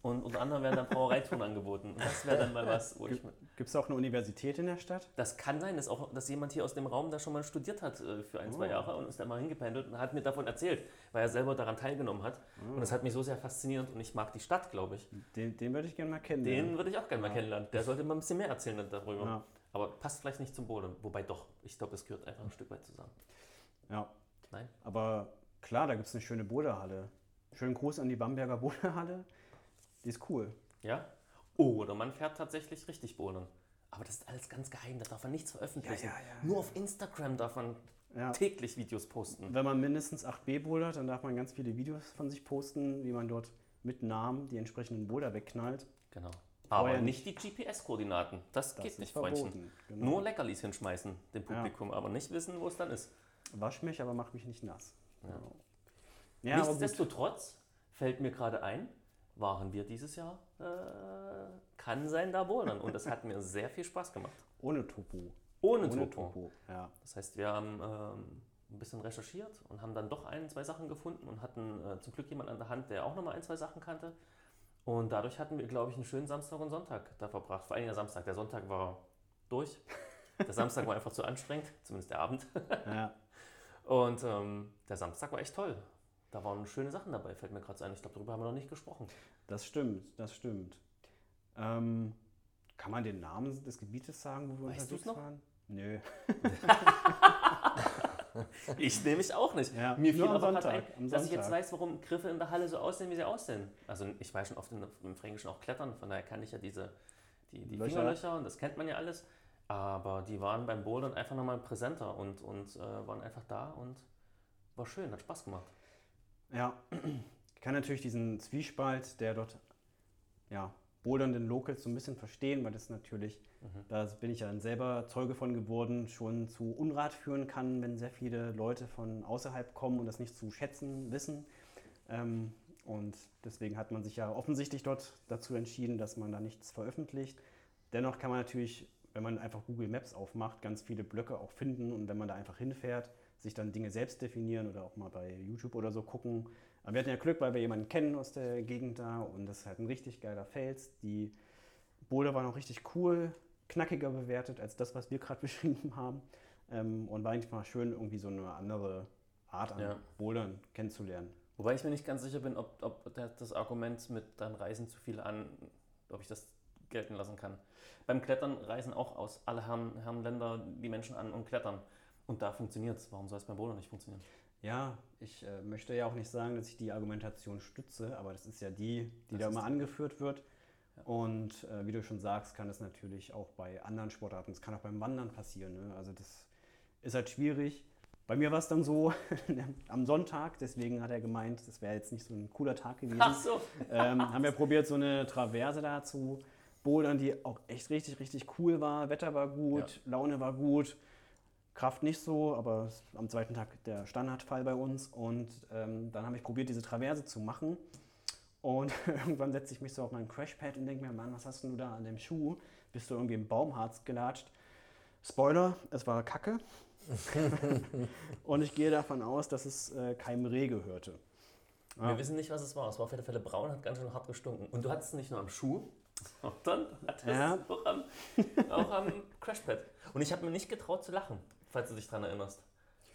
Und unter anderem werden dann Brauereitouren angeboten. Und das wäre dann mal was, wo ich. mit- Gibt es auch eine Universität in der Stadt? Das kann sein, dass, auch, dass jemand hier aus dem Raum da schon mal studiert hat äh, für ein, zwei Oh. Jahre und ist da mal hingependelt und hat mir davon erzählt, weil er selber daran teilgenommen hat. Und das hat mich so sehr fasziniert und ich mag die Stadt, glaube ich. Den, den würde ich gerne mal kennen. Den würde ich auch gerne mal Ja. kennenlernen. Der sollte mal ein bisschen mehr erzählen darüber. Ja. Aber passt vielleicht nicht zum Boden. Wobei doch, ich glaube, es gehört einfach ein Stück weit zusammen. ja. Nein? Aber klar, da gibt es eine schöne Bodehalle. Schönen Gruß an die Bamberger Bodehalle. Die ist cool. Ja? Oh, oder man fährt tatsächlich richtig Bohlen. Aber das ist alles ganz geheim, da darf man nichts veröffentlichen. Ja, ja, ja, Nur auf Instagram darf man täglich Videos posten. Wenn man mindestens 8b bouldert, dann darf man ganz viele Videos von sich posten, wie man dort mit Namen die entsprechenden Boulder wegknallt. Genau. Aber Vorher nicht die GPS-Koordinaten. Das, Das geht nicht, Freundchen. Genau. Nur Leckerlis hinschmeißen dem Publikum, aber nicht wissen, wo es dann ist. Wasch mich, aber mach mich nicht nass. Ja. Genau. Nichtsdestotrotz fällt mir gerade ein, waren wir dieses Jahr, äh, kann sein, da bouldern. Und das hat mir sehr viel Spaß gemacht. Ohne Topo. Ohne, Topo. Ja. Das heißt, wir haben ähm, ein bisschen recherchiert und haben dann doch ein, zwei Sachen gefunden und hatten äh, zum Glück jemanden an der Hand, der auch nochmal ein, zwei Sachen kannte. Und dadurch hatten wir, glaube ich, einen schönen Samstag und Sonntag da verbracht. Vor allem der Samstag. Der Sonntag war durch. Der Samstag war einfach zu anstrengend, zumindest der Abend. ja. Und ähm, der Samstag war echt toll. Da waren schöne Sachen dabei, fällt mir gerade ein. Ich glaube, darüber haben wir noch nicht gesprochen. Das stimmt, das stimmt. Ähm, kann man den Namen des Gebietes sagen, wo wir Weißt unterwegs noch? waren? Nö. Ich nehme ich auch nicht. Ja, Mir fiel aber Sonntag, ein, dass ich jetzt weiß, warum Griffe in der Halle so aussehen, wie sie aussehen. Also ich war schon oft in, im Fränkischen auch klettern, von daher kann ich ja diese die, die Löcher. Fingerlöcher und das kennt man ja alles. Aber die waren beim Bouldern einfach nochmal präsenter und, und äh, waren einfach da und war schön, hat Spaß gemacht. Ja, ich kann natürlich diesen Zwiespalt der dort ja, bouldernden Locals so ein bisschen verstehen, weil das natürlich, Mhm. da bin ich ja dann selber Zeuge von geworden, schon zu Unrat führen kann, wenn sehr viele Leute von außerhalb kommen und das nicht zu schätzen wissen. Ähm, und deswegen hat man sich ja offensichtlich dort dazu entschieden, dass man da nichts veröffentlicht. Dennoch kann man natürlich, wenn man einfach Google Maps aufmacht, ganz viele Blöcke auch finden und wenn man da einfach hinfährt, sich dann Dinge selbst definieren oder auch mal bei YouTube oder so gucken. Aber wir hatten ja Glück, weil wir jemanden kennen aus der Gegend da und das ist halt ein richtig geiler Fels. Die Boulder waren auch richtig cool, knackiger bewertet als das, was wir gerade beschrieben haben. Ähm, und war eigentlich mal schön, irgendwie so eine andere Art an Ja. Bouldern kennenzulernen. Wobei ich mir nicht ganz sicher bin, ob, ob das Argument mit dann reisen zu viel an, ob ich das gelten lassen kann. Beim Klettern reisen auch aus alle Herren, Herren Länder die Menschen an und klettern. Und da funktioniert es. Warum soll es beim Bouldern nicht funktionieren? Ja, ich äh, möchte ja auch nicht sagen, dass ich die Argumentation stütze, aber das ist ja die, die Das da immer angeführt wird. Und äh, wie du schon sagst, kann es natürlich auch bei anderen Sportarten, es kann auch beim Wandern passieren. Ne? Also das ist halt schwierig. Bei mir war es dann so am Sonntag, deswegen hat er gemeint, das wäre jetzt nicht so ein cooler Tag gewesen. Ach so. ähm, haben wir probiert, so eine Traverse da zu bouldern, die auch echt richtig, richtig cool war. Wetter war gut, Laune war gut, Kraft nicht so, aber am zweiten Tag der Standardfall bei uns. Und ähm, dann habe ich probiert, diese Traverse zu machen. Und irgendwann setze ich mich so auf mein Crashpad und denke mir, Mann, was hast du da an dem Schuh? Bist du irgendwie im Baumharz gelatscht? Spoiler, es war Kacke. und ich gehe davon aus, dass es äh, keinem Reh gehörte. Wir wissen nicht, was es war. Es war auf jeden Fall braun, hat ganz schön hart gestunken. Und du hattest es nicht nur am Schuh, sondern hattest Ja. es auch am, auch am Crashpad. Und ich habe mir nicht getraut zu lachen, falls du dich daran erinnerst.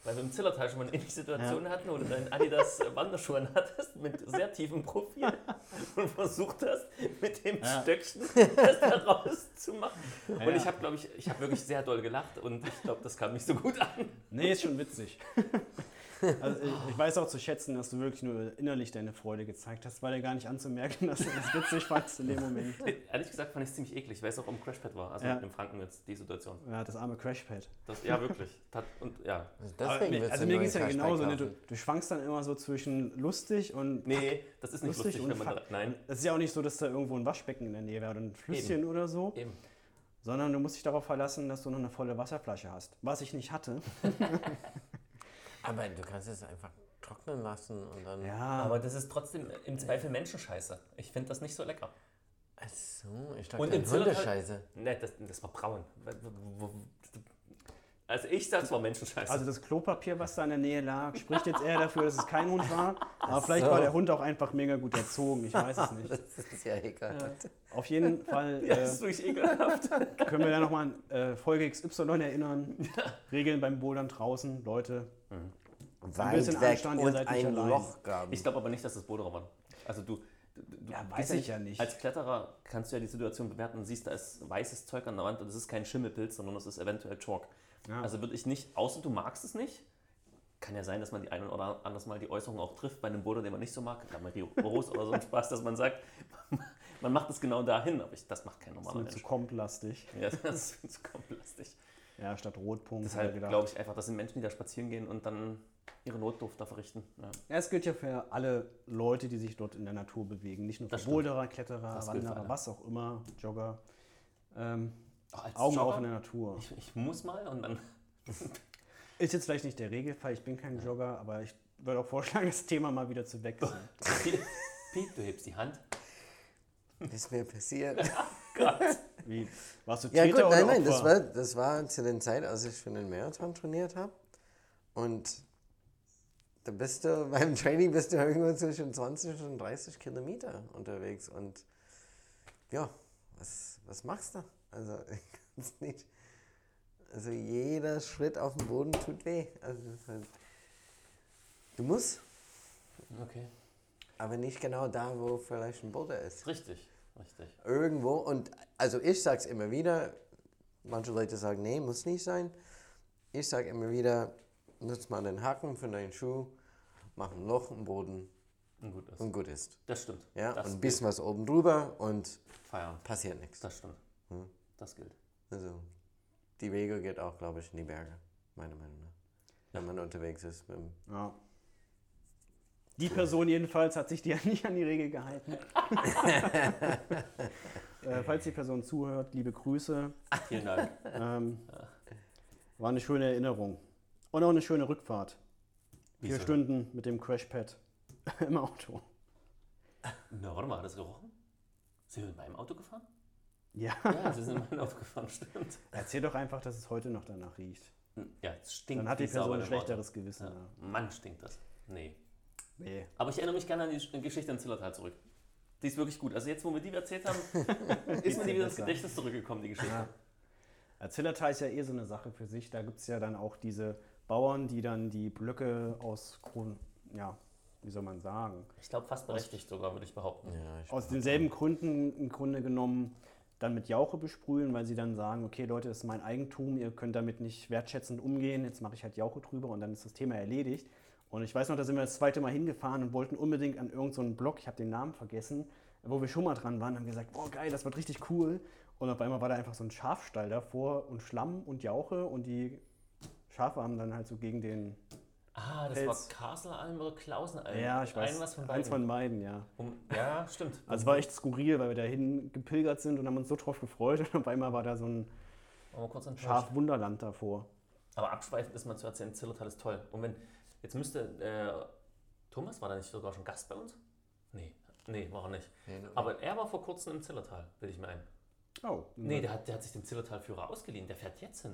Weil wir im Zillertal schon mal eine ähnliche Situation hatten, wo du deinen Adidas Wanderschuhen hattest mit sehr tiefem Profil und versucht hast, mit dem Ja. Stöckchen das da rauszumachen. Und Ja. ich habe, glaube ich, ich habe wirklich sehr doll gelacht und ich glaube, das kam nicht so gut an. Nee, ist schon witzig. Also ich, ich weiß auch zu schätzen, dass du wirklich nur innerlich deine Freude gezeigt hast, weil ja gar nicht anzumerken, dass du das witzig fandst in dem Moment. Ehrlich gesagt fand ich es ziemlich eklig, weil es auch am Crashpad war. Also Ja. in Franken jetzt die Situation. Ja, das arme Crashpad. Das, ja, wirklich. Tat, und ja, Also Aber deswegen mir- wird's also mir ging es ja genauso. Ne? Du, du schwankst dann immer so zwischen lustig und. Nee, das ist nicht Lustig lustig, und wenn man. Nein, Es ist ja auch nicht so, dass da irgendwo ein Waschbecken in der Nähe wäre oder ein Flüsschen oder so, eben. sondern du musst dich darauf verlassen, dass du noch eine volle Wasserflasche hast. Was ich nicht hatte. Aber du kannst es einfach trocknen lassen und dann. Ja, Aber das ist trotzdem im Zweifel Menschenscheiße. Ich finde das nicht so lecker. Ach so, ich Und dachte, im Zillertal- Hundescheiße. Nee, das, das war braun. Also ich sag, es war Menschenscheiße. Also das Klopapier, was da in der Nähe lag, spricht jetzt eher dafür, dass es kein Hund war. Aber Ach vielleicht so. war der Hund auch einfach mega gut erzogen. Ich weiß es nicht. Das ist ja egal. Auf jeden Fall ja, äh, das ist wirklich ekelhaft. können wir da nochmal an äh, Folge XY erinnern. Regeln beim Bouldern draußen, Leute. Weit bisschen weg Anstand, und ein allein. Loch graben. Ich glaube aber nicht, dass das Boderer waren. Also du, du, du Ja, weiß ich ja nicht. Als Kletterer kannst du ja die Situation bewerten und siehst, da ist weißes Zeug an der Wand und das ist kein Schimmelpilz, sondern das ist eventuell Chalk. Ja. Also würde ich nicht, außer du magst es nicht, kann ja sein, dass man die ein oder anders mal die Äußerung auch trifft bei einem Boulder, den man nicht so mag, Klammer Rose oder so ein Spaß, dass man sagt, man macht es genau dahin, aber ich, das macht kein Das normaler ist mir zu Mensch. komplastig. Ja, das ist zu komplastig. Ja, statt Rotpunkt. Deshalb glaube ich einfach, das sind Menschen, die da spazieren gehen und dann ihre Notdurft da verrichten. Ja. Ja, es gilt ja für alle Leute, die sich dort in der Natur bewegen. Nicht nur für Das. Boulderer, Kletterer, Das Wanderer, was auch immer, Jogger. Ähm, Auch als Augen Jogger, auf in der Natur. Ich, ich muss mal und dann. Ist jetzt vielleicht nicht der Regelfall, ich bin kein Jogger, aber ich würde auch vorschlagen, das Thema mal wieder zu wechseln. Piet, Piet, du hebst die Hand. Ist mir passiert. Gott. Wie? Warst du Ja Täter gut, oder nein, nein, das war, das war zu der Zeit, als ich für den Marathon trainiert habe. Und da bist du, beim Training bist du irgendwo zwischen 20 und 30 Kilometer unterwegs. Und ja, was, was machst du? Also, ich kann's nicht. Also, jeder Schritt auf dem Boden tut weh. Also, halt, du musst, Okay. aber nicht genau da, wo vielleicht ein Boulder ist. Richtig, richtig. irgendwo und also ich sag's immer wieder, manche Leute sagen, nee, muss nicht sein. Ich sag immer wieder, nutz mal den Haken von deinem Schuh, mach ein Loch im Boden Und gut ist. und gut ist. Das stimmt. Ja, das und ein bisschen was oben drüber und. Feierabend. passiert nichts. Das stimmt. Hm. Das gilt. Also die Wege geht auch, glaube ich, in die Berge, meiner Meinung nach. Wenn man unterwegs ist. Mit dem Ja. Die Person jedenfalls hat sich die nicht an die Regel gehalten. äh, falls die Person zuhört, liebe Grüße. Vielen Dank. Ähm, war eine schöne Erinnerung. Und auch eine schöne Rückfahrt. Vier Wieso? Stunden mit dem Crashpad im Auto. Na, warte mal, hat das gerochen? Sind wir in meinem Auto gefahren? Ja. Ja, wir sind in meinem Auto gefahren, stimmt. Erzähl doch einfach, dass es heute noch danach riecht. Ja, es stinkt. Dann hat die Person ein schlechteres Auto. Gewissen. Ja. Mann, stinkt das. Nee. Nee. Aber ich erinnere mich gerne an die Geschichte in Zillertal zurück. Die ist wirklich gut. Also jetzt, wo wir die erzählt haben, ist mir die wieder ins. Gedächtnis zurückgekommen, die Geschichte. Ja. Ja, Zillertal ist ja eh so eine Sache für sich. Da gibt es ja dann auch diese Bauern, die dann die Blöcke aus, Kron ja, wie soll man sagen, Ich glaube fast berechtigt sogar, würde ich behaupten. Ja, ich aus denselben Gründen im Grunde genommen dann mit Jauche besprühen, weil sie dann sagen, okay Leute, das ist mein Eigentum, ihr könnt damit nicht wertschätzend umgehen, jetzt mache ich halt Jauche drüber und dann ist das Thema erledigt. Und ich weiß noch, da sind wir das zweite Mal hingefahren und wollten unbedingt an irgendeinen so einen Block, ich habe den Namen vergessen, wo wir schon mal dran waren, haben gesagt, boah geil, das wird richtig cool. Und auf einmal war da einfach so ein Schafstall davor und Schlamm und Jauche und die Schafe haben dann halt so gegen den, Ah, das Pelz. war Kastleralm oder Klausenalm. ja ich weiß, Ein was von eins beiden. von beiden, ja. Um, ja, stimmt. Also war echt skurril, weil wir dahin gepilgert sind und haben uns so drauf gefreut und auf einmal war da so ein. Schafwunderland davor. Aber abschweifend ist mal zu erzählen, Zillertal ist toll. Und wenn, jetzt müsste, äh, Thomas, war da nicht sogar schon Gast bei uns? Nee, nee, war er nicht. Nee, nee. Aber er war vor kurzem im Zillertal, will ich mir ein. Oh, Nee, der hat, der hat sich den Zillertal-Führer ausgeliehen, der fährt jetzt hin.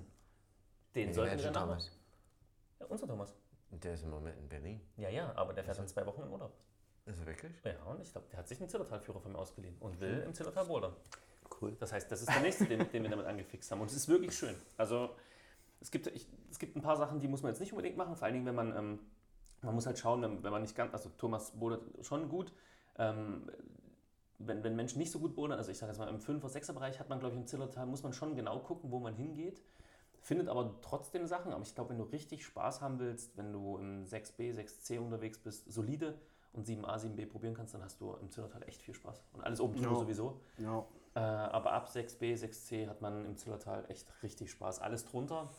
Den Nee, sollten wir dann. Thomas? Ja, unser Thomas. Der ist im Moment in Berlin. Ja, ja, aber der fährt dann zwei Wochen in Urlaub. Ist er wirklich? Ja, und ich glaube, der hat sich einen Zillertal-Führer von mir ausgeliehen und will im Zillertal bouldern. Cool. Das heißt, das ist der nächste, den, den wir damit angefixt haben. Und es ist wirklich schön. Also es gibt, ich, es gibt ein paar Sachen, die muss man jetzt nicht unbedingt machen. Vor allen Dingen, wenn man, ähm, man muss halt schauen, wenn, wenn man nicht ganz, also Thomas bouldert schon gut. Ähm, wenn, wenn Menschen nicht so gut bouldern, also ich sage jetzt mal im 5er, 6er Bereich hat man, glaube ich, im Zillertal, muss man schon genau gucken, wo man hingeht. Findet aber trotzdem Sachen. Aber ich glaube, wenn du richtig Spaß haben willst, wenn du im 6b, 6c unterwegs bist, solide und 7a, 7b probieren kannst, dann hast du im Zillertal echt viel Spaß. Und alles oben drüber Ja. sowieso. Ja. Äh, aber ab 6b, 6c hat man im Zillertal echt richtig Spaß. Alles drunter.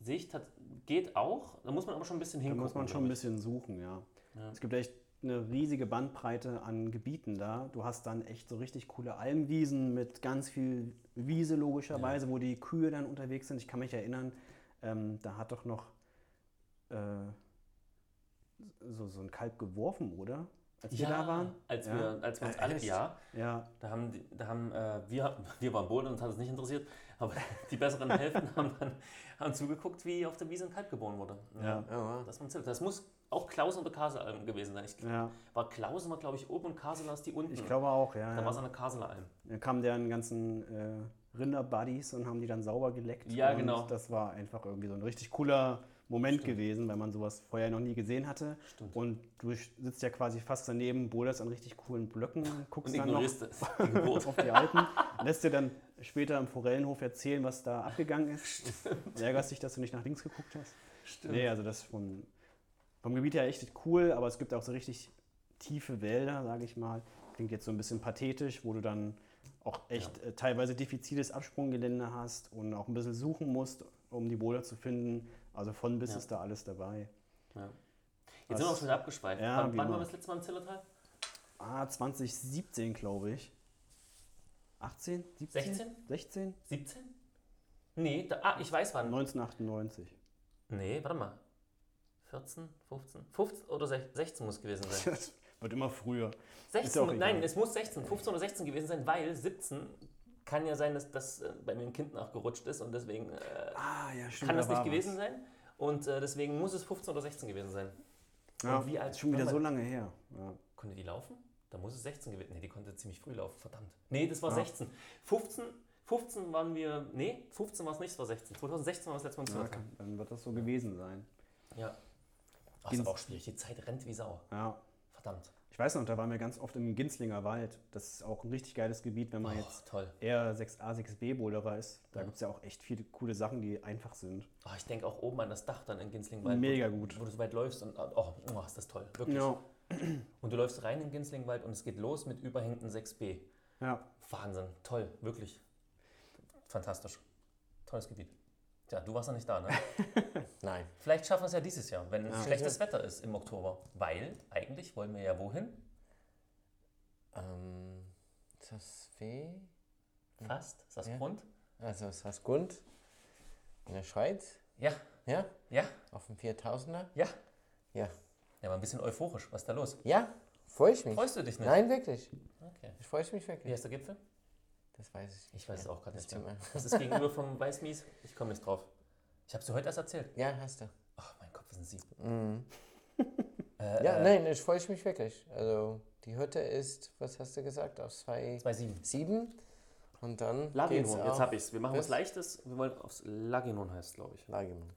Sicht hat, geht auch, da muss man aber schon ein bisschen Da hingucken. muss man schon ein bisschen suchen, ja. Ja. Es gibt echt eine riesige Bandbreite an Gebieten da. Du hast dann echt so richtig coole Almwiesen mit ganz viel Wiese logischerweise, wo die Kühe dann unterwegs sind. Ich kann mich erinnern, ähm, da hat doch noch äh, so, so ein Kalb geworfen, oder? Als wir da waren? Als, Ja. wir, als wir uns Äh, alle, ja, Ja, da haben, die, da haben äh, wir, wir waren Boden und hat es nicht interessiert, aber die besseren Hälften haben dann haben zugeguckt, wie auf der Wiese ein Kalb geboren wurde. Ja. Wow. Das, war das muss auch Klausen oder Kaselalm gewesen sein. Ich, ja. War Klausen war, glaube ich, oben und Kaseler ist die unten. Ich glaube auch, ja. Da war es ja. eine Kaselalm. Dann kamen deren ganzen äh, Rinder-Buddies und haben die dann sauber geleckt. Ja, und genau. Das war einfach irgendwie so ein richtig cooler Moment gewesen, weil man sowas vorher noch nie gesehen hatte. Stimmt. Und du sitzt ja quasi fast daneben, boulderst an richtig coolen Blöcken, Und guckst dann noch Geburt. auf die Alpen, lässt dir dann später im Forellenhof erzählen, was da abgegangen ist. Und ärgerst dich, dass du nicht nach links geguckt hast. Stimmt. Nee, also das vom, vom Gebiet her echt cool, aber es gibt auch so richtig tiefe Wälder, sage ich mal. Klingt jetzt so ein bisschen pathetisch, wo du dann auch echt äh, teilweise diffiziles Absprunggelände hast und auch ein bisschen suchen musst, um die Boulder zu finden. Also von bis Ja. ist da alles dabei. Ja. Jetzt Was- sind wir auch schon wieder abgeschweift. Ja, wann wann wir das letzte Mal im Zillertal? Ah, 2017, glaube ich. 18? 17? 16? 16? 17? Nee, da, ah, ich weiß wann. 1998. Nee, warte mal. 14, 15, 15 oder sech- 16 muss gewesen sein. Das wird immer früher. 16, auch egal. nein, es muss 16, 15 oder 16 gewesen sein, weil 17 kann ja sein, dass das äh, bei mir ein Kind nachgerutscht ist und deswegen äh, Ah, ja, stimmt. kann das da nicht gewesen was. sein. Und äh, deswegen muss es 15 oder 16 gewesen sein. Ja, Und wie alt- ist schon wieder so lange her. Ja. Konnte die laufen? Da muss es 16 gewesen Nee, die konnte ziemlich früh laufen, verdammt. Nee, das war Ja. 16. 15, 15 waren wir, nee, 15 war es nicht, es war 16. 2016 war das letzte Mal Ja, Zillertal. dann wird das so gewesen sein. Ja. Ach, ist aber auch schwierig, die Zeit rennt wie Sau. Ja. Verdammt. Ich weiß noch, da waren wir ganz oft im Ginslinger Wald. Das ist auch ein richtig geiles Gebiet, wenn man Oh, jetzt toll. eher 6a, 6b Boulderer ist. Da Ja. gibt es ja auch echt viele coole Sachen, die einfach sind. Oh, ich denke auch oben an das Dach dann in Ginslingwald. Mega wo, gut. Wo du so weit läufst und oh, oh, ist das toll. Wirklich. Ja. Und du läufst rein in Ginslingwald und es geht los mit überhängenden 6b. ja. Wahnsinn. Toll. Wirklich. Fantastisch. Tolles Gebiet. Tja, du warst noch nicht da, ne? Nein. Vielleicht schaffen wir es ja dieses Jahr, wenn Ja. schlechtes Wetter ist im Oktober. Weil eigentlich wollen wir ja wohin? Ähm, das Weh. Fast. Ist das Ja. Grund? Also es heißt Grund in der Schweiz. Ja. Ja, Ja. auf dem 4000er. Ja. Ja. Ja, aber ein bisschen euphorisch. Was ist da los? Ja, freue ich mich. Freust du dich nicht? Nein, wirklich. Okay. Ich freue mich Wie wirklich. heißt der Gipfel? Das weiß ich. Ich weiß es auch gerade Das nicht. Mehr. Das ist gegenüber vom Weißmies. Ich komme nicht drauf. Ich habe es dir heute erst erzählt. Ja, hast du. Ach, mein Kopf ist ein Sieb. Mhm. Äh, Ja, äh, nein, ich freue mich wirklich. Also die Hütte ist, was hast du gesagt, auf 2,7 2,7. Und dann Laginon, jetzt habe ich es. Wir machen was Leichtes. Wir wollen aufs Laginon heißt, glaube ich. Laginon.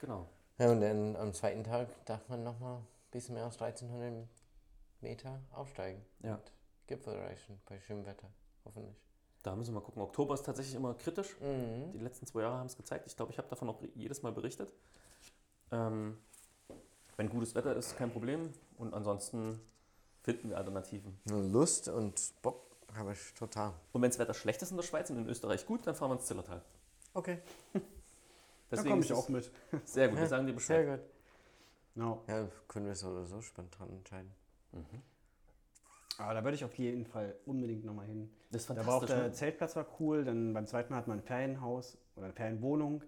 Genau. Ja, und dann am zweiten Tag darf man nochmal ein bisschen mehr als 1300 Meter aufsteigen. Ja. Und Gipfel erreichen bei schönem Wetter, hoffentlich. Da müssen wir mal gucken. Oktober ist tatsächlich immer kritisch. Mhm. Die letzten zwei Jahre haben es gezeigt. Ich glaube, ich habe davon auch jedes Mal berichtet. Ähm, wenn gutes Wetter ist, kein Problem. Und ansonsten finden wir Alternativen. Nur Lust und Bock habe ich total. Und wenn das Wetter schlecht ist in der Schweiz und in Österreich gut, dann fahren wir ins Zillertal. Okay. Da Deswegen komme ist ich es auch mit. Sehr gut, wir sagen dir Bescheid. Sehr gut. Ja. Ja, können wir so oder so spontan entscheiden. Aber da würde ich auf jeden Fall unbedingt nochmal hin. Das ist Da war auch der ne? Zeltplatz war cool, dann beim zweiten Mal hat man ein Ferienhaus oder eine Ferienwohnung,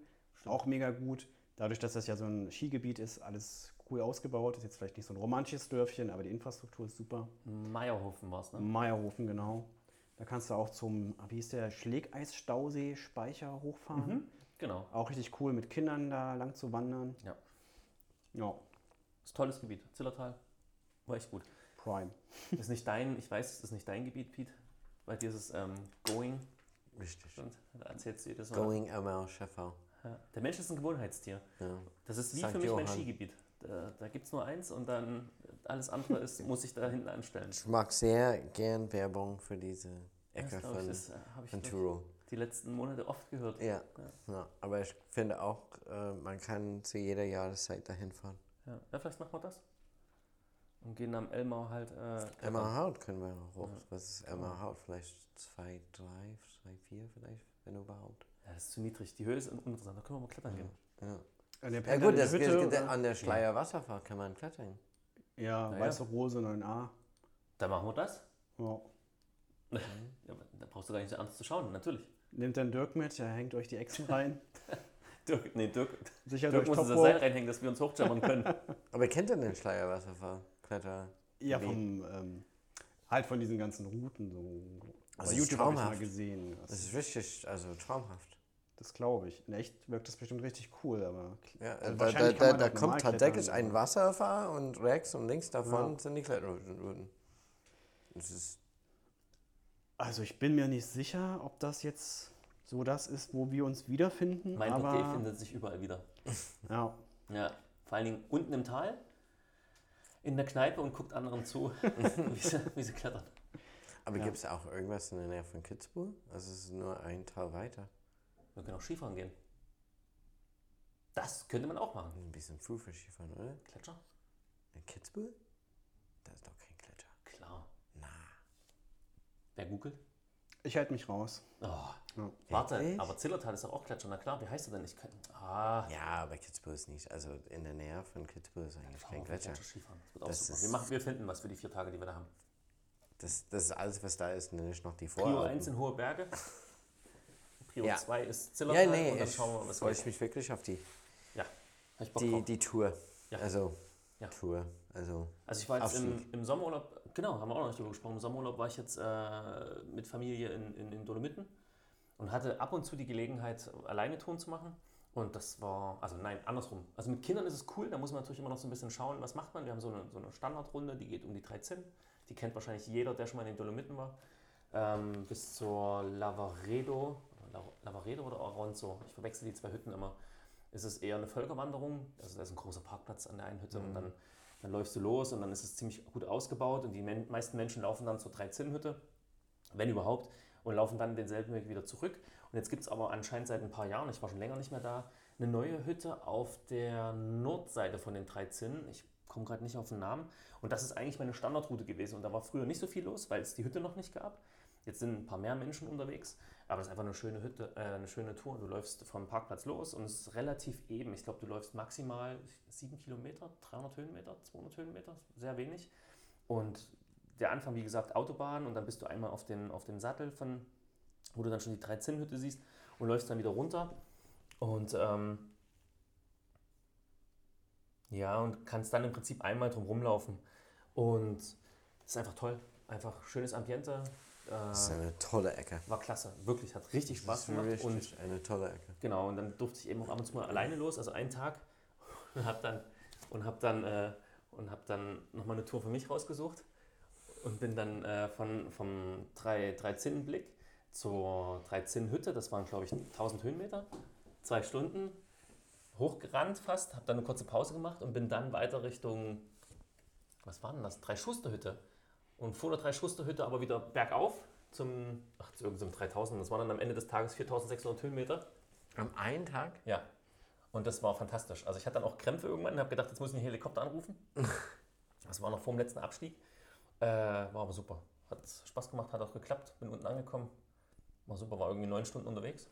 auch mega gut. Dadurch, dass das ja so ein Skigebiet ist, alles cool ausgebaut. Ist jetzt vielleicht nicht so ein romantisches Dörfchen, aber die Infrastruktur ist super. Meierhofen war es, ne? Meierhofen, genau. Da kannst du auch zum, wie hieß der, Schlägeisstausee Speicher hochfahren. Genau. Auch richtig cool, mit Kindern da lang zu wandern. Ja. Ja, Das ist ein tolles Gebiet. Zillertal war echt gut. Prime. Ist nicht dein, ich weiß, es ist nicht dein Gebiet, Pete. Bei dir ist es ähm, Going. Richtig. Stimmt. Da erzählst du jedes Mal. Going ML Schäffau. Ja. Der Mensch ist ein Gewohnheitstier. Ja. Das ist wie St. für mich mein Johann. Skigebiet. Da, da gibt es nur eins und dann alles andere ist, muss ich da hinten anstellen. Ich mag sehr gern Werbung für diese Das, Ecke ich, von, das äh, habe ich von Tyrol. ich, die letzten Monate oft gehört. Ja. ja. Aber ich finde auch, äh, man kann zu jeder Jahreszeit dahin fahren. Ja. ja, vielleicht machen wir das. Und gehen am Elmau halt. Äh. Emma Haut können wir hoch. Was ist Emma Haut? Vielleicht 2, 3, 2, 4 vielleicht, wenn überhaupt. Ja, das ist zu niedrig. Die Höhe ist uninteressant. Da können wir mal klettern gehen. Ja, An der ja gut, das Hütte, geht, oder? an der Schleier Wasserfahrt kann man klettern. Ja, Ja, ja. Weiße Rose 9a. Dann machen wir das. Ja. Ja, da brauchst du gar nicht so ernst zu schauen, natürlich. Nehmt dann Dirk mit, der hängt euch die Echsen rein. Dirk, nee, Dirk, Sichert Dirk muss unser Topboard. Seil reinhängen, dass wir uns hochjammern können. Aber kennt ihr den Schleier Wasserfall? Kletter. Ja, vom, ähm, halt von diesen ganzen Routen so. Bei ist YouTube habe ich mal gesehen. Das Das, ist richtig, also traumhaft. das glaube ich. In echt wirkt das bestimmt richtig cool, aber. Ja, Also da, da, da, man da kommt tatsächlich ein Wasserfall und rechts und links davon Ja. sind die Kletterrouten. Das ist Also ich bin mir nicht sicher, ob das jetzt so das ist, wo wir uns wiederfinden. Mein aber Dave findet sich überall wieder. ja, Ja, vor allen Dingen unten im Tal, in der Kneipe und guckt anderen zu, wie, sie, wie sie klettern. Aber Ja. gibt es auch irgendwas in der Nähe von Kitzbühel? Also es ist nur ein Tal weiter. Wir können auch Skifahren gehen. Das könnte man auch machen. Ein bisschen früh für Skifahren, oder? Gletscher? In Kitzbühel? Das ist doch kein Gletscher. Klar. Na. Wer googelt? Ich halte mich raus. Oh, Ja. warte, Wirklich? aber Zillertal ist doch auch Gletscher. Na klar, wie heißt er denn? Ich kann, ah, Ja, aber Kitzbühel ist nicht. Also in der Nähe von Kitzbühel ist eigentlich kein Gletscher. Skifahren. Das wird auch Das super. Wir, machen, wir finden was für die vier Tage, die wir da haben. Das, das ist alles, was da ist, nicht noch die Prio Voralpen. 1 in hohe Berge. Prio Ja. 2 ist Zillertal Ja, nee, und dann ich schauen wir mal, was freue ich mich wirklich auf die, Ja, hab ich Bock die, die Tour. Ja. Also, Ja. Tour. Also, Also ich war jetzt im, im Sommerurlaub, genau, haben wir auch noch nicht drüber gesprochen, im Sommerurlaub war ich jetzt äh, mit Familie in, in, in Dolomiten und hatte ab und zu die Gelegenheit, alleine Touren zu machen. Und das war, also nein, andersrum. Also mit Kindern ist es cool, da muss man natürlich immer noch so ein bisschen schauen, was macht man. Wir haben so eine, so eine Standardrunde, die geht um die 13. Die kennt wahrscheinlich jeder, der schon mal in den Dolomiten war. Ähm, bis zur Lavaredo, Lavaredo oder Aronzo, ich verwechsel die zwei Hütten immer, ist es eher eine Völkerwanderung. Also da ist ein großer Parkplatz an der einen Hütte und dann, dann läufst du los und dann ist es ziemlich gut ausgebaut und die men meisten Menschen laufen dann zur 13-Hütte, wenn überhaupt, und laufen dann denselben Weg wieder zurück. Und jetzt gibt es aber anscheinend seit ein paar Jahren, ich war schon länger nicht mehr da, eine neue Hütte auf der Nordseite von den 13. Ich komme gerade nicht auf den Namen. Und das ist eigentlich meine Standardroute gewesen. Und da war früher nicht so viel los, weil es die Hütte noch nicht gab. Jetzt sind ein paar mehr Menschen unterwegs, aber es ist einfach eine schöne Hütte, äh, eine schöne Tour. Du läufst vom Parkplatz los und es ist relativ eben. Ich glaube, du läufst maximal sieben Kilometer, 300 Höhenmeter, 200 Höhenmeter, sehr wenig. Und der Anfang, wie gesagt, Autobahn und dann bist du einmal auf dem, auf dem Sattel von, wo du dann schon die 13-Hütte siehst und läufst dann wieder runter. Und ähm, ja, und kannst dann im Prinzip einmal drum rumlaufen. Und es ist einfach toll. Einfach schönes Ambiente. Das ist Äh, eine tolle Ecke. war klasse. Wirklich, hat richtig Spaß gemacht. richtig Und eine tolle Ecke. Genau, und dann durfte ich eben auch ab und zu mal alleine los, also einen Tag und habe dann und habe dann äh, und habe dann noch mal eine Tour für mich rausgesucht und bin dann äh, von vom drei, drei Zinnenblick zur 13 Hütte, das waren glaube ich 1000 Höhenmeter, zwei Stunden, hochgerannt fast, habe dann eine kurze Pause gemacht und bin dann weiter Richtung, was war denn das, Drei-Schuster-Hütte. Und vor der Drei-Schuster-Hütte aber wieder bergauf zum, ach, zu irgendeinem 3000, das waren dann am Ende des Tages 4600 Höhenmeter. Am einen Tag? Ja. Und das war fantastisch. Also ich hatte dann auch Krämpfe irgendwann und habe gedacht, jetzt muss ich einen Helikopter anrufen. Das war noch vor dem letzten Abstieg. Äh, war aber super. Hat Spaß gemacht, hat auch geklappt. Bin unten angekommen. War super, war irgendwie neun Stunden unterwegs.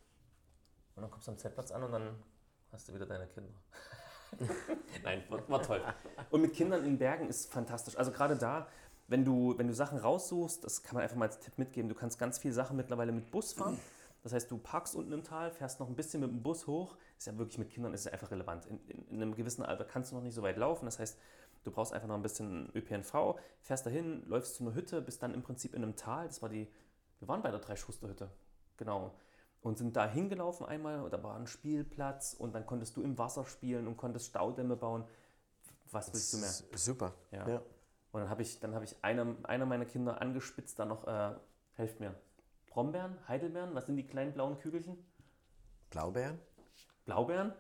Und dann kommst du am Zeltplatz an und dann hast du wieder deine Kinder. Nein, war, war toll. Und mit Kindern in Bergen ist fantastisch. Also gerade da, wenn du, wenn du Sachen raussuchst, das kann man einfach mal als Tipp mitgeben, du kannst ganz viele Sachen mittlerweile mit Bus fahren. Das heißt, du parkst unten im Tal, fährst noch ein bisschen mit dem Bus hoch. Ist ja wirklich mit Kindern ist ja einfach relevant. In, in, in einem gewissen Alter kannst du noch nicht so weit laufen. Das heißt, du brauchst einfach noch ein bisschen ÖPNV, fährst dahin, läufst zu einer Hütte, bist dann im Prinzip in einem Tal. Das war die, wir waren bei der Drei-Schuster-Hütte. Genau. Und sind da hingelaufen einmal, und da war ein Spielplatz und dann konntest du im Wasser spielen und konntest Staudämme bauen. Was willst du mehr? Super. Ja. Ja. Und dann habe ich, dann hab ich einer, einer meiner Kinder angespitzt, da noch, äh, helft mir, Brombeeren, Heidelbeeren, was sind die kleinen blauen Kügelchen? Blaubeeren? Blaubeeren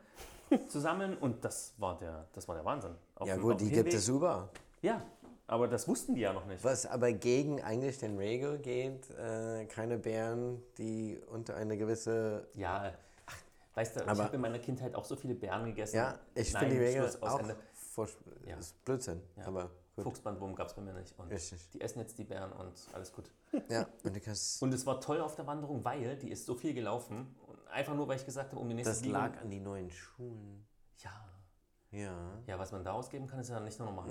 zu sammeln und das war der, das war der Wahnsinn. Auf Ja dem- gut, die gibt es überall. Ja, aber das wussten die ja noch nicht. Was aber gegen eigentlich den Regel geht, äh, keine Bären, die unter eine gewisse... Ja, ach, weißt du, ich Aber- habe in meiner Kindheit auch so viele Beeren gegessen. Ja, ich finde die Regel auch Ja. ist Blödsinn. Ja. Aber gut. Fuchsbandwurm gab es bei mir nicht. Und Richtig. die essen jetzt die Beeren und alles gut. Ja, und du kannst... Und es war toll auf der Wanderung, weil die ist so viel gelaufen. Und einfach nur, weil ich gesagt habe, um die nächste Das lag an die neuen Schulen. Ja, Ja. Ja, was man da ausgeben kann, ist ja nicht nur normal.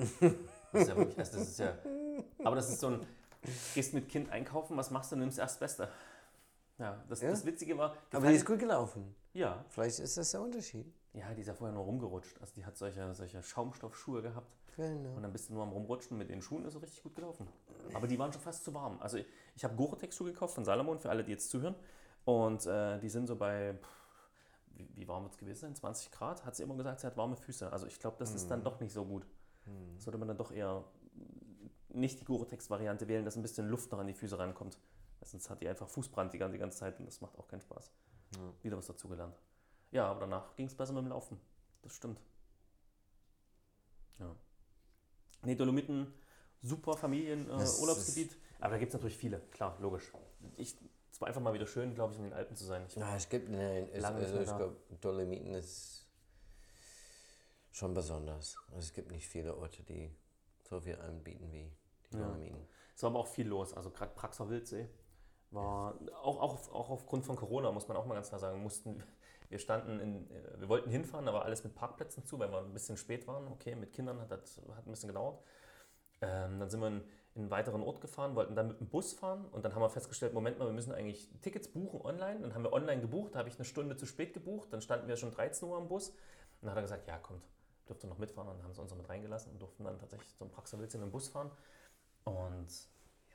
Das ist ja wirklich, also das ist ja, aber das ist so ein, gehst mit Kind einkaufen, was machst du, nimmst erst das Beste. Ja, das, Ja. das Witzige war, Aber die ist gut gelaufen. ja, Vielleicht ist das der Unterschied. Ja, die ist ja vorher nur rumgerutscht. Also die hat solche, solche Schaumstoffschuhe gehabt Genau. und dann bist du nur am Rumrutschen mit den Schuhen, ist so richtig gut gelaufen. Aber die waren schon fast zu warm. Also ich, ich habe Gore-Tex-Schuhe gekauft von Salomon, für alle, die jetzt zuhören. Und äh, die sind so bei, pff, wie, wie warm wird es gewesen sein? 20 Grad? Hat sie immer gesagt, sie hat warme Füße. Also ich glaube, das ist dann doch nicht so gut. Sollte man dann doch eher nicht die Gore-Tex-Variante wählen, dass ein bisschen Luft noch an die Füße rankommt. Sonst hat die einfach Fußbrand die ganze, die ganze Zeit und das macht auch keinen Spaß. Wieder was dazugelernt. Ja, aber danach ging es besser mit dem Laufen. Das stimmt. Ja. Nee, Dolomiten, super Familien-Urlaubsgebiet. aber da gibt es natürlich viele, klar, logisch. Ich, es war einfach mal wieder schön, glaube ich, in den Alpen zu sein. Ich Ja, es gibt, nein, es, also ich glaube, Dolomiten ist schon besonders. Also es gibt nicht viele Orte, die so viel anbieten wie die Ja. Dolomiten. Es war aber auch viel los. Also gerade Praxer Wildsee war auch, auch, auch aufgrund von Corona, muss man auch mal ganz klar sagen, mussten wir standen in, äh, wir wollten hinfahren, aber alles mit Parkplätzen zu, weil wir ein bisschen spät waren. Okay, mit Kindern hat das hat ein bisschen gedauert. Ähm, dann sind wir in, in einen weiteren Ort gefahren, wollten dann mit dem Bus fahren und dann haben wir festgestellt, Moment mal, wir müssen eigentlich Tickets buchen online. Dann haben wir online gebucht, da habe ich eine Stunde zu spät gebucht, dann standen wir schon 13 Uhr am Bus. Und dann hat er gesagt, ja kommt, dürft ihr noch mitfahren. Und dann haben sie uns noch mit reingelassen und durften dann tatsächlich zum Praxer Wildsee mit dem Bus fahren. Und